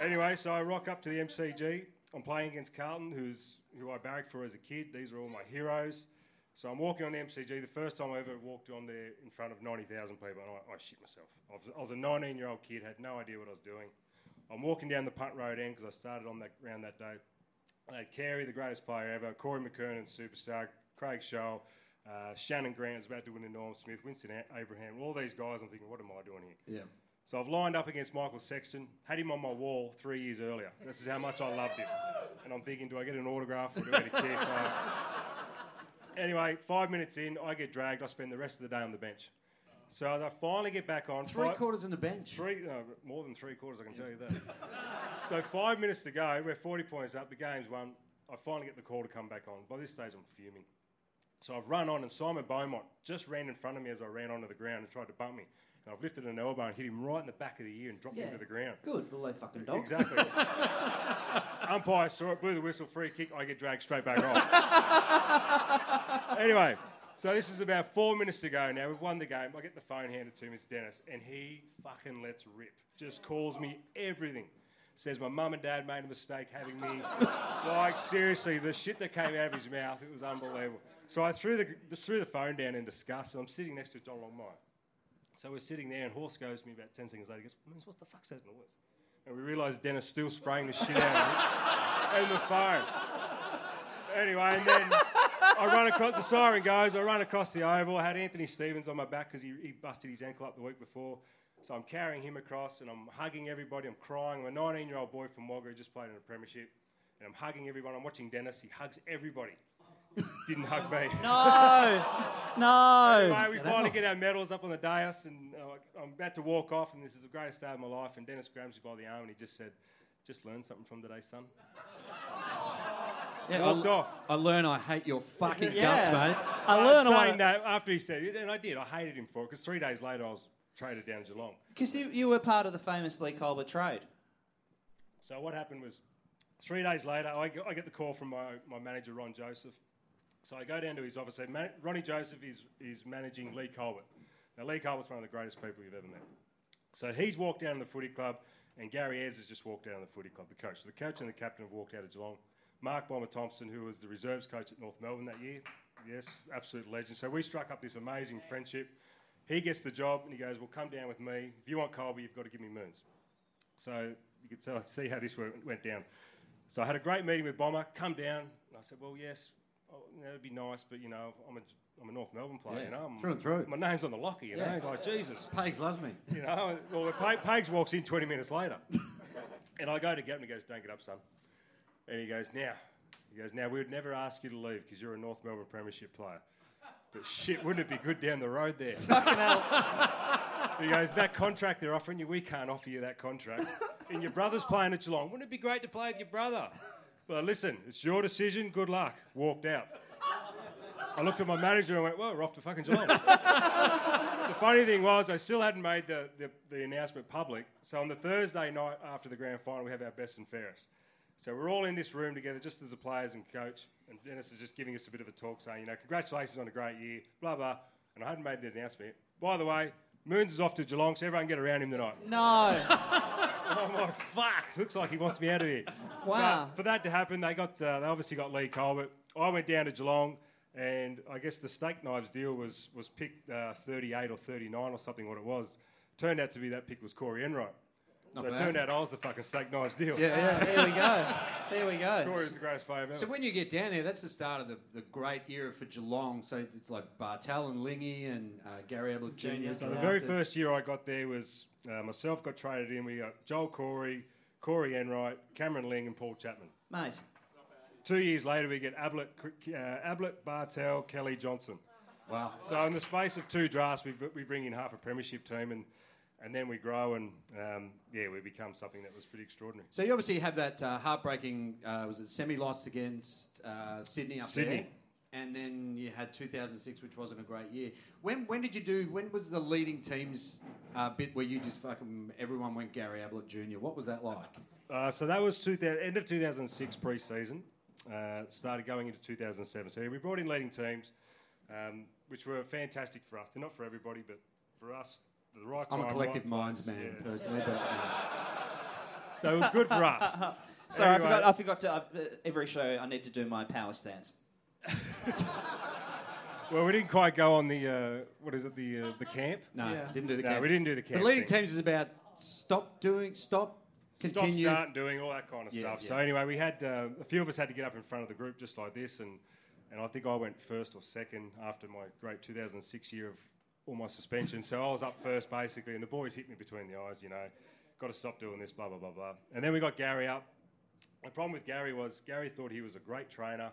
Anyway, so I rock up to the MCG. I'm playing against Carlton, who's who I barracked for as a kid. These are all my heroes. So I'm walking on the MCG. The first time I ever walked on there in front of 90,000 people, and I, I shit myself. I was, I was a 19 year old kid, had no idea what I was doing. I'm walking down the punt road end because I started on that round that day. I had Carey, the greatest player ever, Corey McKernan, superstar, Craig Sholl, uh, Shannon Grant was about to win the Norm Smith, Winston A- Abraham, all these guys. I'm thinking, what am I doing here? yeah. So I've lined up against Michael Sexton, had him on my wall three years earlier. This is how much I loved him. And I'm thinking, do I get an autograph or do I get a kick? Anyway, five minutes in, I get dragged. I spend the rest of the day on the bench. So as I finally get back on. Three fi- quarters on the bench. Three, no, more than three quarters, I can tell you that. so five minutes to go, we're 40 points up, the game's won. I finally get the call to come back on. By this stage, I'm fuming. So I've run on, and Simon Beaumont just ran in front of me as I ran onto the ground and tried to bump me. And I've lifted an elbow and hit him right in the back of the ear and dropped him to the ground. Good, the low fucking dog. Exactly. Umpire saw it, blew the whistle, free kick. I get dragged straight back off. anyway, So this is about four minutes to go now. We've won the game. I get the phone handed to me, it's Dennis, and he fucking lets rip. Just calls me everything. Says my mum and dad made a mistake having me. like seriously, the shit that came out of his mouth, it was unbelievable. So I threw the threw the phone down in disgust, and I'm sitting next to John Longmire. So we're sitting there, and Horse goes to me about 10 seconds later. He goes, Moons, what the fuck's that noise? And we realise Dennis still spraying the shit out of me and the phone. Anyway, and then I run across the siren goes. I run across the oval. I had Anthony Stevens on my back because he, he busted his ankle up the week before. So I'm carrying him across and I'm hugging everybody. I'm crying. I'm a 19 year old boy from Wagga who just played in a premiership. And I'm hugging everyone. I'm watching Dennis. He hugs everybody. Didn't hug me. No, no. Anyway, we finally get our medals up on the dais, and uh, I'm about to walk off, and this is the greatest day of my life. And Dennis grabs me by the arm, and he just said, "Just learn something from today, son." Yeah, Walked I, off. I learn I hate your fucking Yeah. guts, mate. I But learned saying a that after he said it, and I did. I hated him for it because three days later I was traded down to Geelong. because you, you were part of the famous Leigh Colbert trade. So what happened was, three days later, I get, I get the call from my, my manager Ron Joseph. So I go down to his office. Say, Man- Ronnie Joseph is is managing Leigh Colbert. Now Leigh Colbert's one of the greatest people you've ever met. So he's walked down to the footy club, and Gary Ayres has just walked down to the footy club. The coach, so the coach and the captain have walked out of Geelong. Mark Bomber Thompson, who was the reserves coach at North Melbourne that year, yes, absolute legend. So we struck up this amazing friendship. He gets the job, and he goes, "Well, come down with me. If you want Colby, you've got to give me Moons." So you could tell, see how this went, down. So I had a great meeting with Bomber. Come down. And I said, well, yes, oh, you know, it'd be nice, but you know, I'm a, I'm a North Melbourne player. Yeah, You know, I'm, through and through. My name's on the locker. You Yeah. know, like Jesus. Pags loves me. You know, well, Pags walks in 20 minutes later, and I go to get him. He goes, "Don't get up, son." And he goes, "Now." He goes, "Now we would never ask you to leave because you're a North Melbourne Premiership player." But shit, wouldn't it be good down the road there? He goes, that contract they're offering you, we can't offer you that contract. And your brother's playing at Geelong. Wouldn't it be great to play with your brother? Well, listen, it's your decision. Good luck. Walked out. I looked at my manager and went, well, we're off to fucking Geelong. the funny thing was, I still hadn't made the, the, the announcement public. So on the Thursday night after the grand final, we have our best and fairest. So we're all in this room together, just as the players and coach. And Dennis is just giving us a bit of a talk, saying, you know, congratulations on a great year, blah blah. And I hadn't made the announcement. By the way, Moons is off to Geelong, so everyone get around him tonight. No. I'm like, fuck, looks like he wants me out of here. Wow. But for that to happen, they got uh, they obviously got Leigh Colbert. I went down to Geelong, and I guess the steak knives deal was was picked uh, 38 or 39 or something. What it was turned out to be that pick was Corey Enright. So it turned out I was the fucking steak knives deal. Yeah, yeah. There we go. There we go. Corey was the greatest player ever. So when you get down there, that's the start of the, the great era for Geelong. So it's like Bartel and Lingy and uh, Gary Ablett Jr. So the very first year I got there was uh, myself got traded in. We got Joel Corey, Corey Enright, Cameron Ling, and Paul Chapman. Mate. Two years later, we get Ablett, uh, Ablett, Bartel, Kelly, Johnson. Wow. So in the space of two drafts, we, we bring in half a premiership team, and and then we grow, and um, yeah, we become something that was pretty extraordinary. So you obviously have that uh, heartbreaking, uh, was it semi loss against uh, Sydney up Sydney. there? And then you had 2006, which wasn't a great year. When when did you do? When was the leading teams uh, bit where you just fucking everyone went Gary Ablett Jr. What was that like? Uh, so that was two end of 2006 pre-season. Uh, started going into 2007. So we brought in leading teams, um, which were fantastic for us. They're not for everybody, but for us, the right I'm time. a collective right minds place. man, Yeah. personally. But, uh, So it was good for us. Sorry, Anyway. I forgot. I forgot to. Uh, every show, I need to do my power stance. Well, we didn't quite go on the uh, what is it the uh, the camp. no, Yeah. didn't do the No, camp. we didn't do the camp The leading thing. teams is about stop doing, stop, Stop, continue. start, doing all that kind of Yeah, stuff. yeah. So anyway, we had uh, a few of us had to get up in front of the group just like this, and and I think I went first or second after my great 2006 year of all my suspensions. so I was up first basically, and the boys hit me between the eyes. You know, got to stop doing this, blah blah blah blah. And then we got Gary up. The problem with Gary was Gary thought he was a great trainer,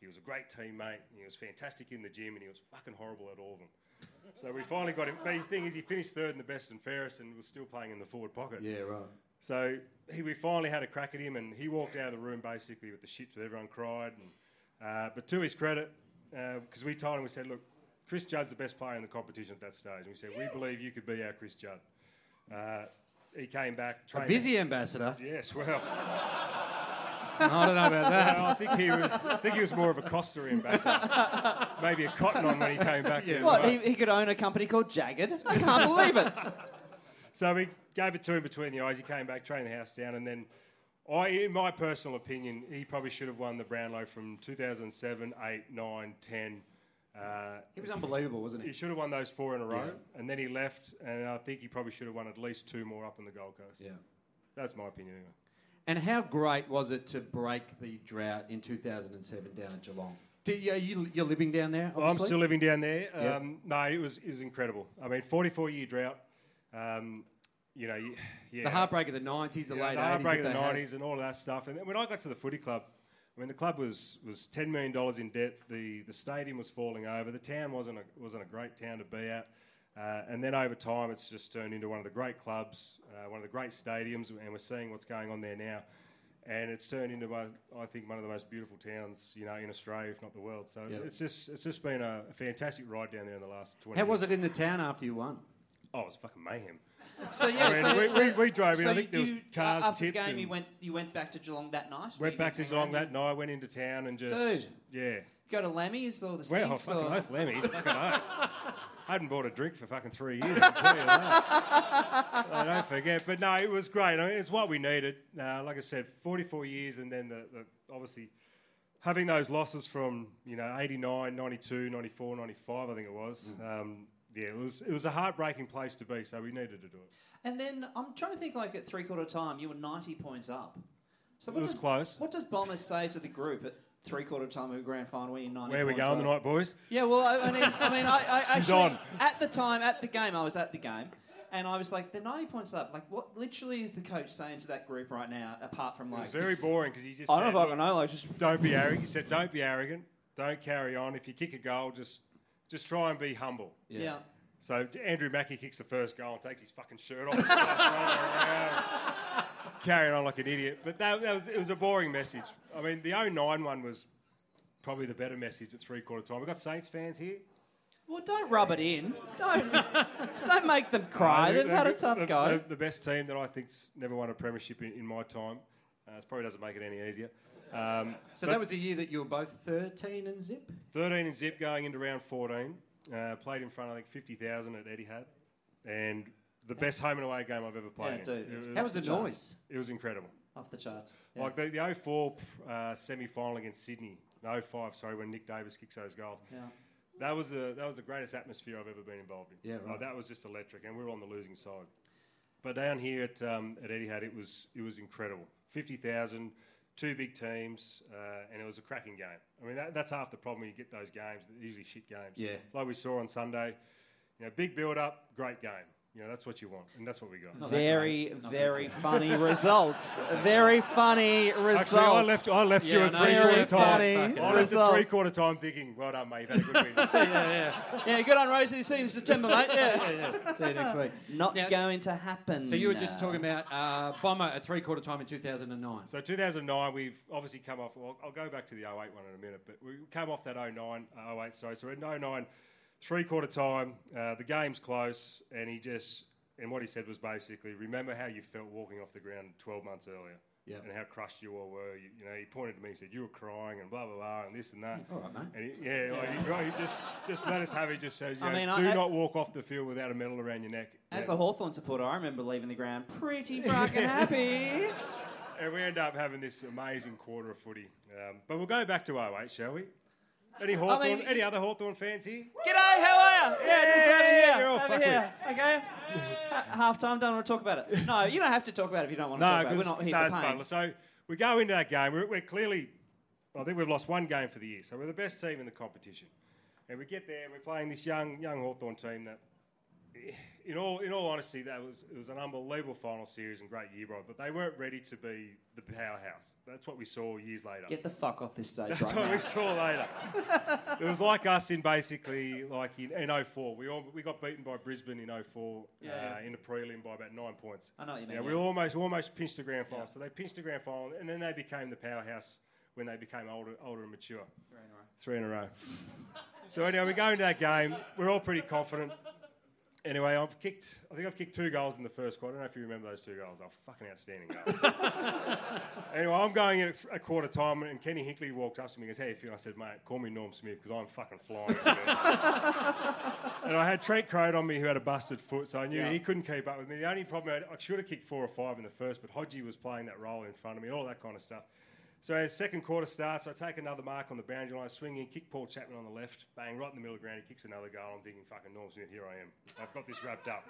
he was a great teammate, and he was fantastic in the gym, and he was fucking horrible at all of them. So we finally got him. But the thing is, he finished third in the best and fairest, and was still playing in the forward pocket. Yeah, right. So he, we finally had a crack at him, and he walked out of the room basically with the shits, with everyone cried. And, uh, but to his credit, because we told him, we said, look, Chris Judd's the best player in the competition at that stage. And we said, we believe you could be our Chris Judd. Uh, he came back. A busy ambassador. Yes, well. I don't know about that. I think he was. I think he was more of a Costa ambassador. Maybe a cotton on when he came back. there as What? well. He, he could own a company called Jagged? I can't believe it. So we gave it to him between the eyes. He came back, trained the house down, and then, I, in my personal opinion, he probably should have won the Brownlow from 2007, 8, 9, 10. Uh, He was unbelievable, wasn't he he? should have won those four in a row, Yeah. and then he left, and I think he probably should have won at least two more up in the Gold Coast. Yeah. That's my opinion anyway. And how great was it to break the drought in 2007 down at Geelong? Do you, are you, you're living down there, I'm still living down there. Yeah. Um, No, it was it was incredible. I mean, 44 year drought. Um, you know, you- yeah. The heartbreak of the 90s, the Yeah, late the 80s. heartbreak of the they had. nineties and all of that stuff. And then when I got to the footy club, I mean the club was was ten million dollars in debt. The the stadium was falling over. The town wasn't a wasn't a great town to be at. Uh, and then over time, it's just turned into one of the great clubs, uh, one of the great stadiums, and we're seeing what's going on there now. And it's turned into, my, I think, one of the most beautiful towns, you know, in Australia, if not the world. So Yeah. it's just it's just been a, a fantastic ride down there in the last twenty. How was it in the town after you won? Oh, it was fucking mayhem. So yeah, I mean, so, we- so- we- we drove in, So I think there was cars after the game. You went. You went back to Geelong that night. Went back to Geelong that night, went into town and just Dude. yeah. Go to Lemmy's or the Well, Stinks fucking or oath, Lemmy's. I hadn't bought a drink for fucking three years. I tell you that. I don't forget, but no, it was great. I mean, it's what we needed. Uh, like I said, 44 years, and then the, the obviously having those losses from you know 89, 92, 94, 95, I think it was. Mm. Um, yeah, it was it was a heartbreaking place to be, so we needed to do it. And then I'm trying to think like at three quarter time, you were 90 points up. So It was does, close. What does Bombers say to the group at three quarter time of a grand final when you're 90 Where are we going up? tonight, boys? Yeah, well, I, I mean, I mean, I, I actually on. at the time at the game, I was at the game, and I was like, they're 90 points up. Like, what literally is the coach saying to that group right now, apart from It like? was very boring because he just I don't know if I can know. Like, just don't be arrogant. He said, "Don't be arrogant. Don't carry on. If you kick a goal, just just try and be humble." yeah. So Andrew Mackie kicks the first goal and takes his fucking shirt off, and starts running around, carrying on like an idiot. But that, that was it was a boring message. I mean, the 09 one was probably the better message at three quarter time. We've got Saints fans here. Well, don't rub it in. Don't don't make them cry. Uh, They've the- had a the- tough the, go. The, the best team that I think's never won a premiership in, in my time. Uh, it probably doesn't make it any easier. Um, So that was the year that you were both 13 and zip? 13 in zip going into round 14. Uh, played in front of, I think, 50,000 at Eddie Etihad. And the best home and away game I've ever played. Yeah, dude, It was, How was the noise? it was incredible. Off the charts. Yeah. Like the, the 04 uh, semi final against Sydney, no 05, sorry, when Nick Davis kicks those goals. Yeah. That was the that was the greatest atmosphere I've ever been involved in. Yeah, Like, right. that was just electric, and we were on the losing side. But down here at um, at Etihad, it was it was incredible. Fifty thousand, two big teams, uh, and it was a cracking game. I mean, that, that's half the problem when you get those games. Usually shit games. Yeah. like we saw on Sunday. You know, big build up, great game. You know, that's what you want, and that's what we got. Very, very funny results. Very funny results. Actually, I left. I left you Yeah, at I know. three quarter time. funny I left at three quarter time thinking, "Well done, mate. You've had a good win." Yeah, yeah, yeah. good on Rosie. See you in September, mate. Yeah. yeah. See you next week. Not Now- going to happen. So you were just talking about uh, Bomber at three quarter time in 2009. So 2009, we've obviously come off. Well, I'll go back to the 08 one in a minute, but we came off that 09, uh, 08. Sorry, so in 09, three quarter time, uh, the game's close, and he just and what he said was basically, remember how you felt walking off the ground 12 months earlier. Yeah. And how crushed you all were. You, you know, he pointed to me and said, You were crying and blah, blah, blah, and this and that. all right, mate. And he, yeah, like, he, he just, just let us have it. He just says, you I know, mean, Do I- not walk off the field without a medal around your neck. As Yeah. a Hawthorn supporter, I remember leaving the ground pretty fucking happy. And we end up having this amazing quarter of footy. Um, but we'll go back to 08, shall we? Any Hawthorn, mean- any other Hawthorn fans here? G'day, how are you? Yeah, just over Yeah, here. you're all over here. Okay. Half time, don't want to talk about it. No, you don't have to talk about it if you don't want to talk about it. We're not here no, for pain. fun. So we go into that game. We're, we're clearly, I think we've lost one game for the year. So we're the best team in the competition. And we get there and we're playing this young young Hawthorn team that, eh, in all in all honesty, that was it was an unbelievable final series and great year, Rod. But they weren't ready to be the powerhouse. That's what we saw years later. Get the fuck off this stage That's right what now. we saw later. it was like us in basically like in, in 04. We all, we got beaten by Brisbane in 04 Yeah, uh, yeah. in the prelim by about nine points. I know what you mean, Yeah, we yeah. almost almost pinched the grand final. So they pinched the grand final, and then they became the powerhouse when they became older, older and mature. Three in a row. Three in a row. so anyway, we go into that game. We're all pretty confident. Anyway, I've kicked. I think I've kicked two goals in the first quarter. I don't know if you remember those two goals. They were fucking outstanding goals. anyway, I'm going in at, th- at quarter time, and Kenny Hinkley walked up to me and goes, "How you feel?" I said, "Mate, call me Norm Smith because I'm fucking flying." at the minute." and I had Trent Croad on me who had a busted foot, so I knew Yeah. he couldn't keep up with me. The only problem, I, had- I should have kicked four or five in the first, but Hodgie was playing that role in front of me, all that kind of stuff. So as second quarter starts, I take another mark on the boundary line, swing in, kick Paul Chapman on the left, bang, right in the middle of the ground, he kicks another goal. I'm thinking, fucking Norm Smith, here I am. I've got this wrapped up.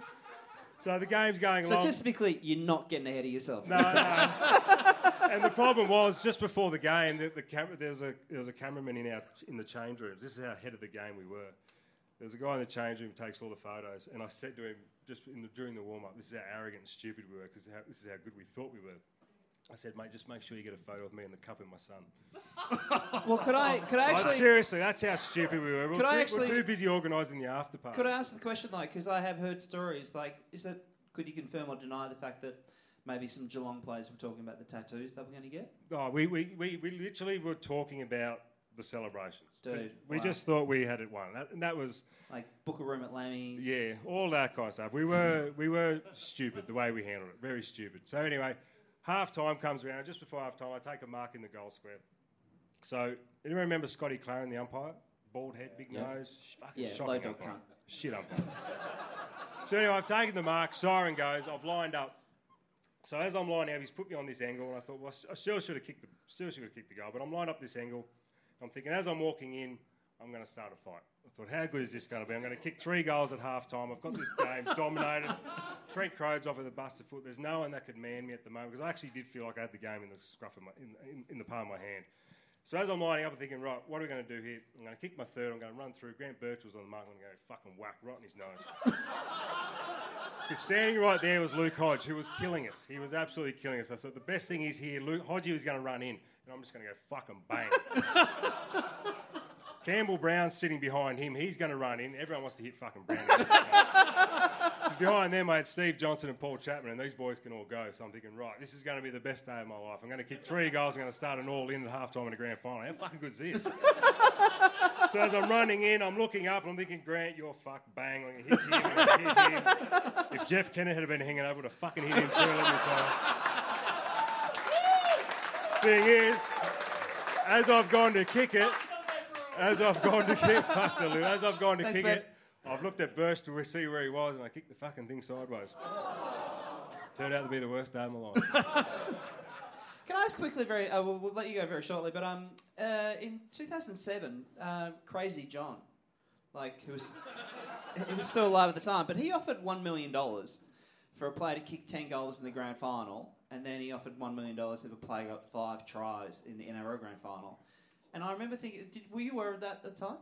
So the game's going on. So along. just to be clear, you're not getting ahead of yourself. No, no. and the problem was just before the game, the, the camera, there was a there was a cameraman in our in the change rooms. This is how ahead of the game we were. There was a guy in the change room who takes all the photos, and I said to him just in the, during the warm up, "This is how arrogant and stupid we were, because this is how good we thought we were." I said, "Mate, just make sure you get a photo of me and the cup and my son." Well, could I could I Like, actually seriously, that's how stupid we were. We Could were I too, actually- we're too busy organising the after party. could I ask the question though? Because I have heard stories like, is it could you confirm or deny the fact that maybe some Geelong players were talking about the tattoos that we're going to get? Oh, we, we, we, we literally were talking about the celebrations. Dude, we wow. just thought we had it won. That, and that was, Like book a room at Lammy's. yeah, all that kind of stuff. We were, we were stupid the way we handled it. Very stupid. So, anyway, half time comes around. Just before half time, I take a mark in the goal square. So, anyone remember Scotty McLaren, the umpire? Bald head, big Yeah. nose. Fucking Yeah, shocking umpire. cunt. Shit umpire. so, anyway, I've taken the mark. Siren goes. I've lined up. So as I'm lining up, he's put me on this angle, and I thought, well, I still should have kicked the, still should have kicked the goal, but I'm lined up this angle. I'm thinking, as I'm walking in, I'm going to start a fight. I thought, how good is this going to be? I'm going to kick three goals at half time. I've got this game dominated. Trent Croad's off with a busted foot. There's no one that could man me at the moment because I actually did feel like I had the game in the scruff of my, in, in, in the palm of my hand. So as I'm lining up, I'm thinking, right, what are we going to do here? I'm going to kick my third. I'm going to run through. Grant Birchall's on the mark. I'm going to go fucking whack right in his nose. Because standing right there was Luke Hodge, who was killing us. He was absolutely killing us. I thought the best thing is here, Luke Hodge was going to run in, and I'm just going to go fucking bang. Campbell Brown's sitting behind him. He's going to run in. Everyone wants to hit fucking Brown. behind them, I had Steve Johnson and Paul Chapman, and these boys can all go. So I'm thinking, right, this is going to be the best day of my life. I'm going to kick three goals. I'm going to start an all in at half time in the grand final. How fucking good is this? so as I'm running in, I'm looking up and I'm thinking, Grant, you're fucked. Bang. I'm hit him. Hit him. If Jeff Kennett had been hanging over, I would have fucking hit him too. Let me tell. Thing is, as I've gone to kick it, as I've gone to kick, fuck the loo, as I've gone to Thanks, kick mate. it, I've looked at Burst to see where he was, and I kicked the fucking thing sideways. Turned out to be the worst day of my life. Can I ask quickly? Very, uh, we'll, we'll let you go very shortly. But um, uh, in 2007, uh, Crazy John, like who was he was still alive at the time, but he offered one million dollars for a player to kick ten goals in the grand final, and then he offered one million dollars if a player got five tries in the NRL grand final. And I remember thinking, did, were you aware of that at the time?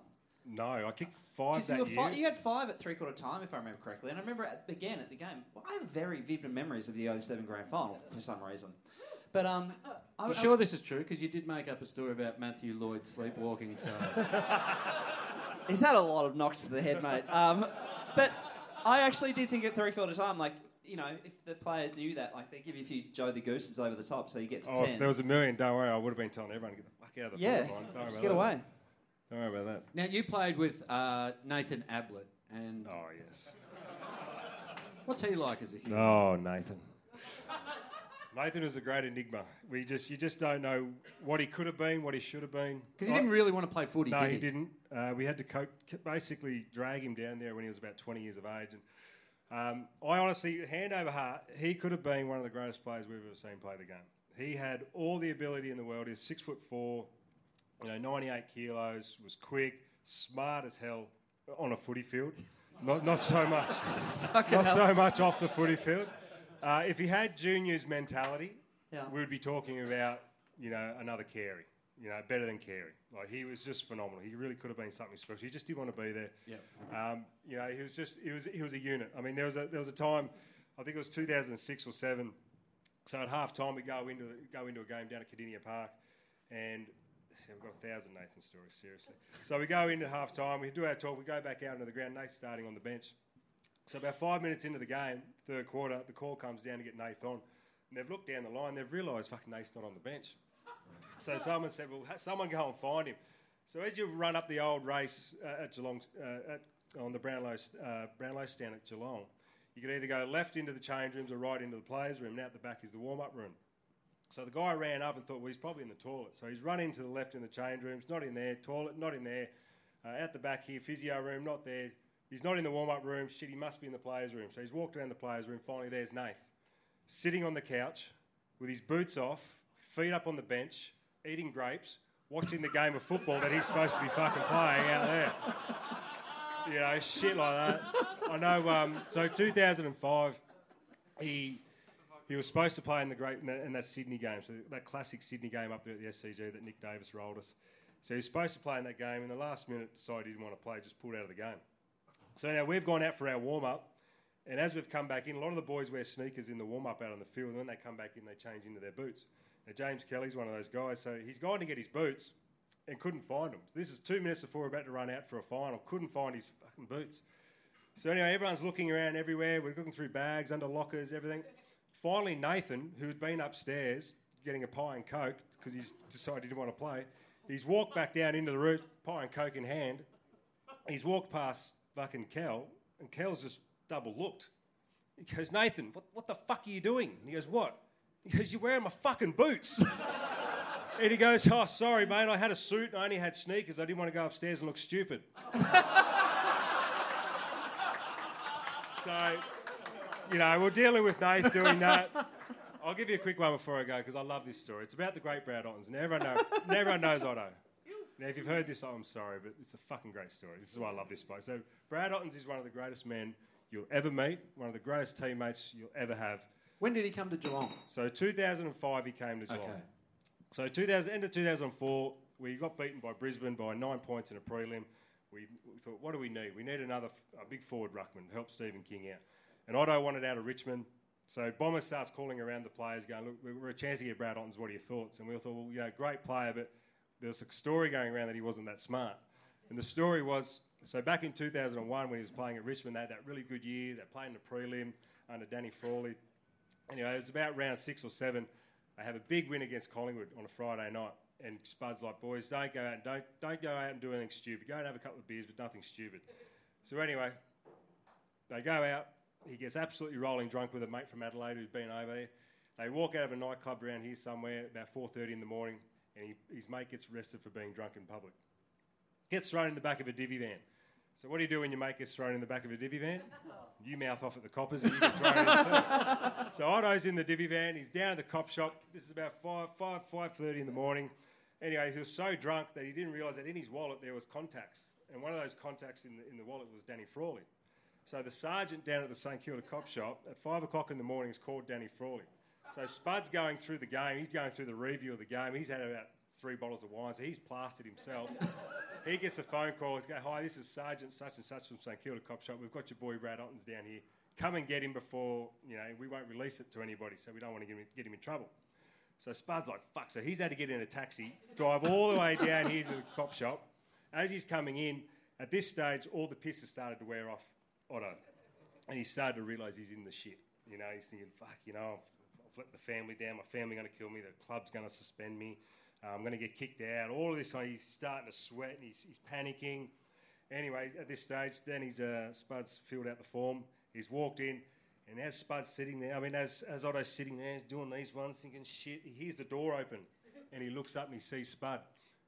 No, I kicked five Because that you, were year. fi- you had five at three quarter time, if I remember correctly. And I remember at, again at the game, well, I have very vivid memories of the 07 grand final for some reason. But um, I'm I- sure this is true? Because you did make up a story about Matthew Lloyd sleepwalking. So He's had a lot of knocks to the head, mate. Um, but I actually did think at three quarter time, like, you know, if the players knew that, like, they give you a few Joe the Gooses over the top, so you get to Oh, 10. if there was a million, don't worry, I would have been telling everyone to get the fuck out of the yeah, forward line. Don't just get that. away. Don't worry about that. now you played with uh, Nathan Ablett, and Oh, yes. what's he like as a human? Oh, Nathan. Nathan is a great enigma. We just, you just don't know what he could have been, what he should have been. Because he didn't really want to play footy. No, did he he didn't. Uh, we had to co- basically drag him down there when he was about 20 years of age. And um, I honestly, hand over heart, he could have been one of the greatest players we've ever seen play the game. He had all the ability in the world. He's six foot four, you know, 98 kilos, was quick, smart as hell on a footy field. Not, not so much. not so much off the footy field. Uh, if he had Junior's mentality, Yeah. we would be talking about, you know, another Carey. You know, better than Carey. Like he was just phenomenal. He really could have been something special. He just didn't want to be there. Yeah. Um, you know, he was just he was he was a unit. I mean, there was a there was a time, I think it was 2006 or seven. So at half time we go into go into a game down at Kardinia Park, and see, we've got a thousand Nathan stories. Seriously. So we go into half time. We do our talk. We go back out into the ground. Nate's starting on the bench. So about five minutes into the game, third quarter, the call comes down to get Nath on. And they've looked down the line. They've realised fucking Nath's not on the bench. So someone said, "Well, someone go and find him." So as you run up the old race uh, at Geelong, uh, at on the Brownlow, uh, Brownlow stand at Geelong. You could either go left into the change rooms or right into the players' room, and out the back is the warm up room. So the guy ran up and thought, well, he's probably in the toilet. So he's run into the left in the change rooms, not in there, toilet, not in there. Uh, out the back here, physio room, not there. He's not in the warm up room. Shit, he must be in the players' room. So he's walked around the players' room. Finally, there's Nath, sitting on the couch with his boots off, feet up on the bench, eating grapes, watching the game of football that he's supposed to be fucking playing out there. You know, shit like that. I know. Um, so 2005, he he was supposed to play in the great in that, in that Sydney game, so that classic Sydney game up there at the SCG that Nick Davis rolled us. So he was supposed to play in that game. In the last minute, decided he didn't want to play, just pulled out of the game. So now we've gone out for our warm up, and as we've come back in, a lot of the boys wear sneakers in the warm up out on the field, and when they come back in, they change into their boots. Now James Kelly's one of those guys, so he's gone to get his boots and couldn't find them. This is two minutes before we're about to run out for a final. Couldn't find his fucking boots. So anyway, everyone's looking around everywhere. We're looking through bags, under lockers, everything. Finally, Nathan, who'd been upstairs getting a pie and coke because he's decided he didn't want to play, he's walked back down into the room, pie and coke in hand. He's walked past fucking Kel, and Kel's just double looked. He goes, Nathan, what, what the fuck are you doing? And he goes, what? He goes, you're wearing my fucking boots. and he goes, oh, sorry, mate, I had a suit and I only had sneakers. I didn't want to go upstairs and look stupid. so, you know, we're dealing with Nath doing that. I'll give you a quick one before I go because I love this story. It's about the great Brad Ottens. And everyone, know, and everyone knows Otto. Now, if you've heard this, I'm sorry, but it's a fucking great story. This is why I love this bloke. So, Brad Ottens is one of the greatest men you'll ever meet, one of the greatest teammates you'll ever have. When did he come to Geelong? So, 2005, he came to Geelong. Okay. So, 2000, end of 2004, we got beaten by Brisbane by nine points in a prelim. We, we thought, what do we need? We need another big forward ruckman to help Stephen King out. And Otto wanted out of Richmond. So Bomber starts calling around the players, going, "Look, we're a chance to get Brad Ottens. What are your thoughts?" And we all thought, "Well, you know, great player, but there's a story going around that he wasn't that smart." And the story was, so back in 2001 when he was playing at Richmond, they had that really good year. They played in the prelim under Danny Frawley. Anyway, it was about round six or seven. They have a big win against Collingwood on a Friday night. And Spud's like, boys, don't go out and don't, don't go out and do anything stupid. Go and have a couple of beers, but nothing stupid. So anyway, they go out. He gets absolutely rolling drunk with a mate from Adelaide who's been over there. They walk out of a nightclub around here somewhere about 4.30 in the morning, and he, his mate gets arrested for being drunk in public. Gets thrown in the back of a divvy van. So what do you do when your mate gets thrown in the back of a divvy van? You mouth off at the coppers and you get thrown in too. So Otto's in the divvy van. He's down at the cop shop. This is about 5, 5, 5.30 in the morning. Anyway, he was so drunk that he didn't realise that in his wallet there was contacts. And one of those contacts in the, in the wallet was Danny Frawley. So the sergeant down at the St Kilda cop shop at 5 o'clock in the morning has called Danny Frawley. So Spud's going through the game. He's going through the review of the game. He's had about three bottles of wine, so he's plastered himself. he gets a phone call. He's going, hi, this is Sergeant such and such from St Kilda cop shop. We've got your boy Brad Ottens down here. Come and get him before, you know, we won't release it to anybody, so we don't want to get him, in trouble. So Spud's like, fuck. So he's had to get in a taxi, drive all the way down here to the cop shop. As he's coming in, at this stage, all the piss has started to wear off Otto. And he started to realise he's in the shit. You know, he's thinking, fuck, you know, I've, I've let the family down. My family going to kill me. The club's going to suspend me. I'm going to get kicked out. All of this, he's starting to sweat and he's, he's panicking. Anyway, at this stage, Danny's uh, Spud's filled out the form. He's walked in, and as Spud's sitting there, I mean, as, as Otto's sitting there, he's doing these ones, thinking, shit, he hears the door open, and he looks up and he sees Spud.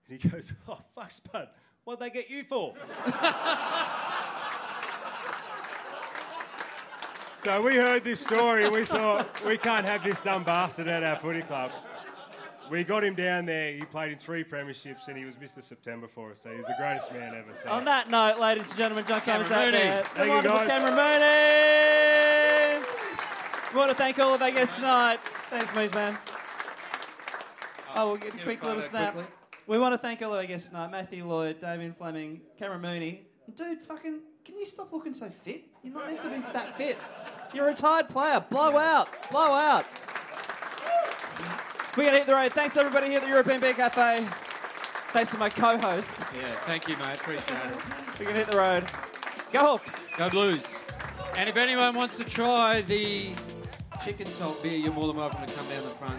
And he goes, oh, fuck, Spud, what'd they get you for? so we heard this story, and we thought, we can't have this dumb bastard at our footy club. We got him down there. He played in three premierships, and he was Mr. September for us. So he's the greatest man ever. So. On that note, ladies and gentlemen, John Thomas out Mooney. there. The Thank you, wonderful guys. Cameron Mooney. We want to thank all of our guests tonight. Thanks, Moose, man. Oh, we'll get a quick little snap. quickly. We want to thank all of our guests tonight. Matthew Lloyd, Damien Fleming, Cameron Mooney. Dude, fucking, can you stop looking so fit? You're not meant to be that fit. You're a retired player. Blow out. Blow out. We're going to hit the road. Thanks, everybody here at the European Beer Cafe. Thanks to my co-host. Yeah, thank you, mate. Appreciate it. We're going to hit the road. Go Hawks. Go Blues. And if anyone wants to try the chicken salt beer, you're more than welcome to come down the front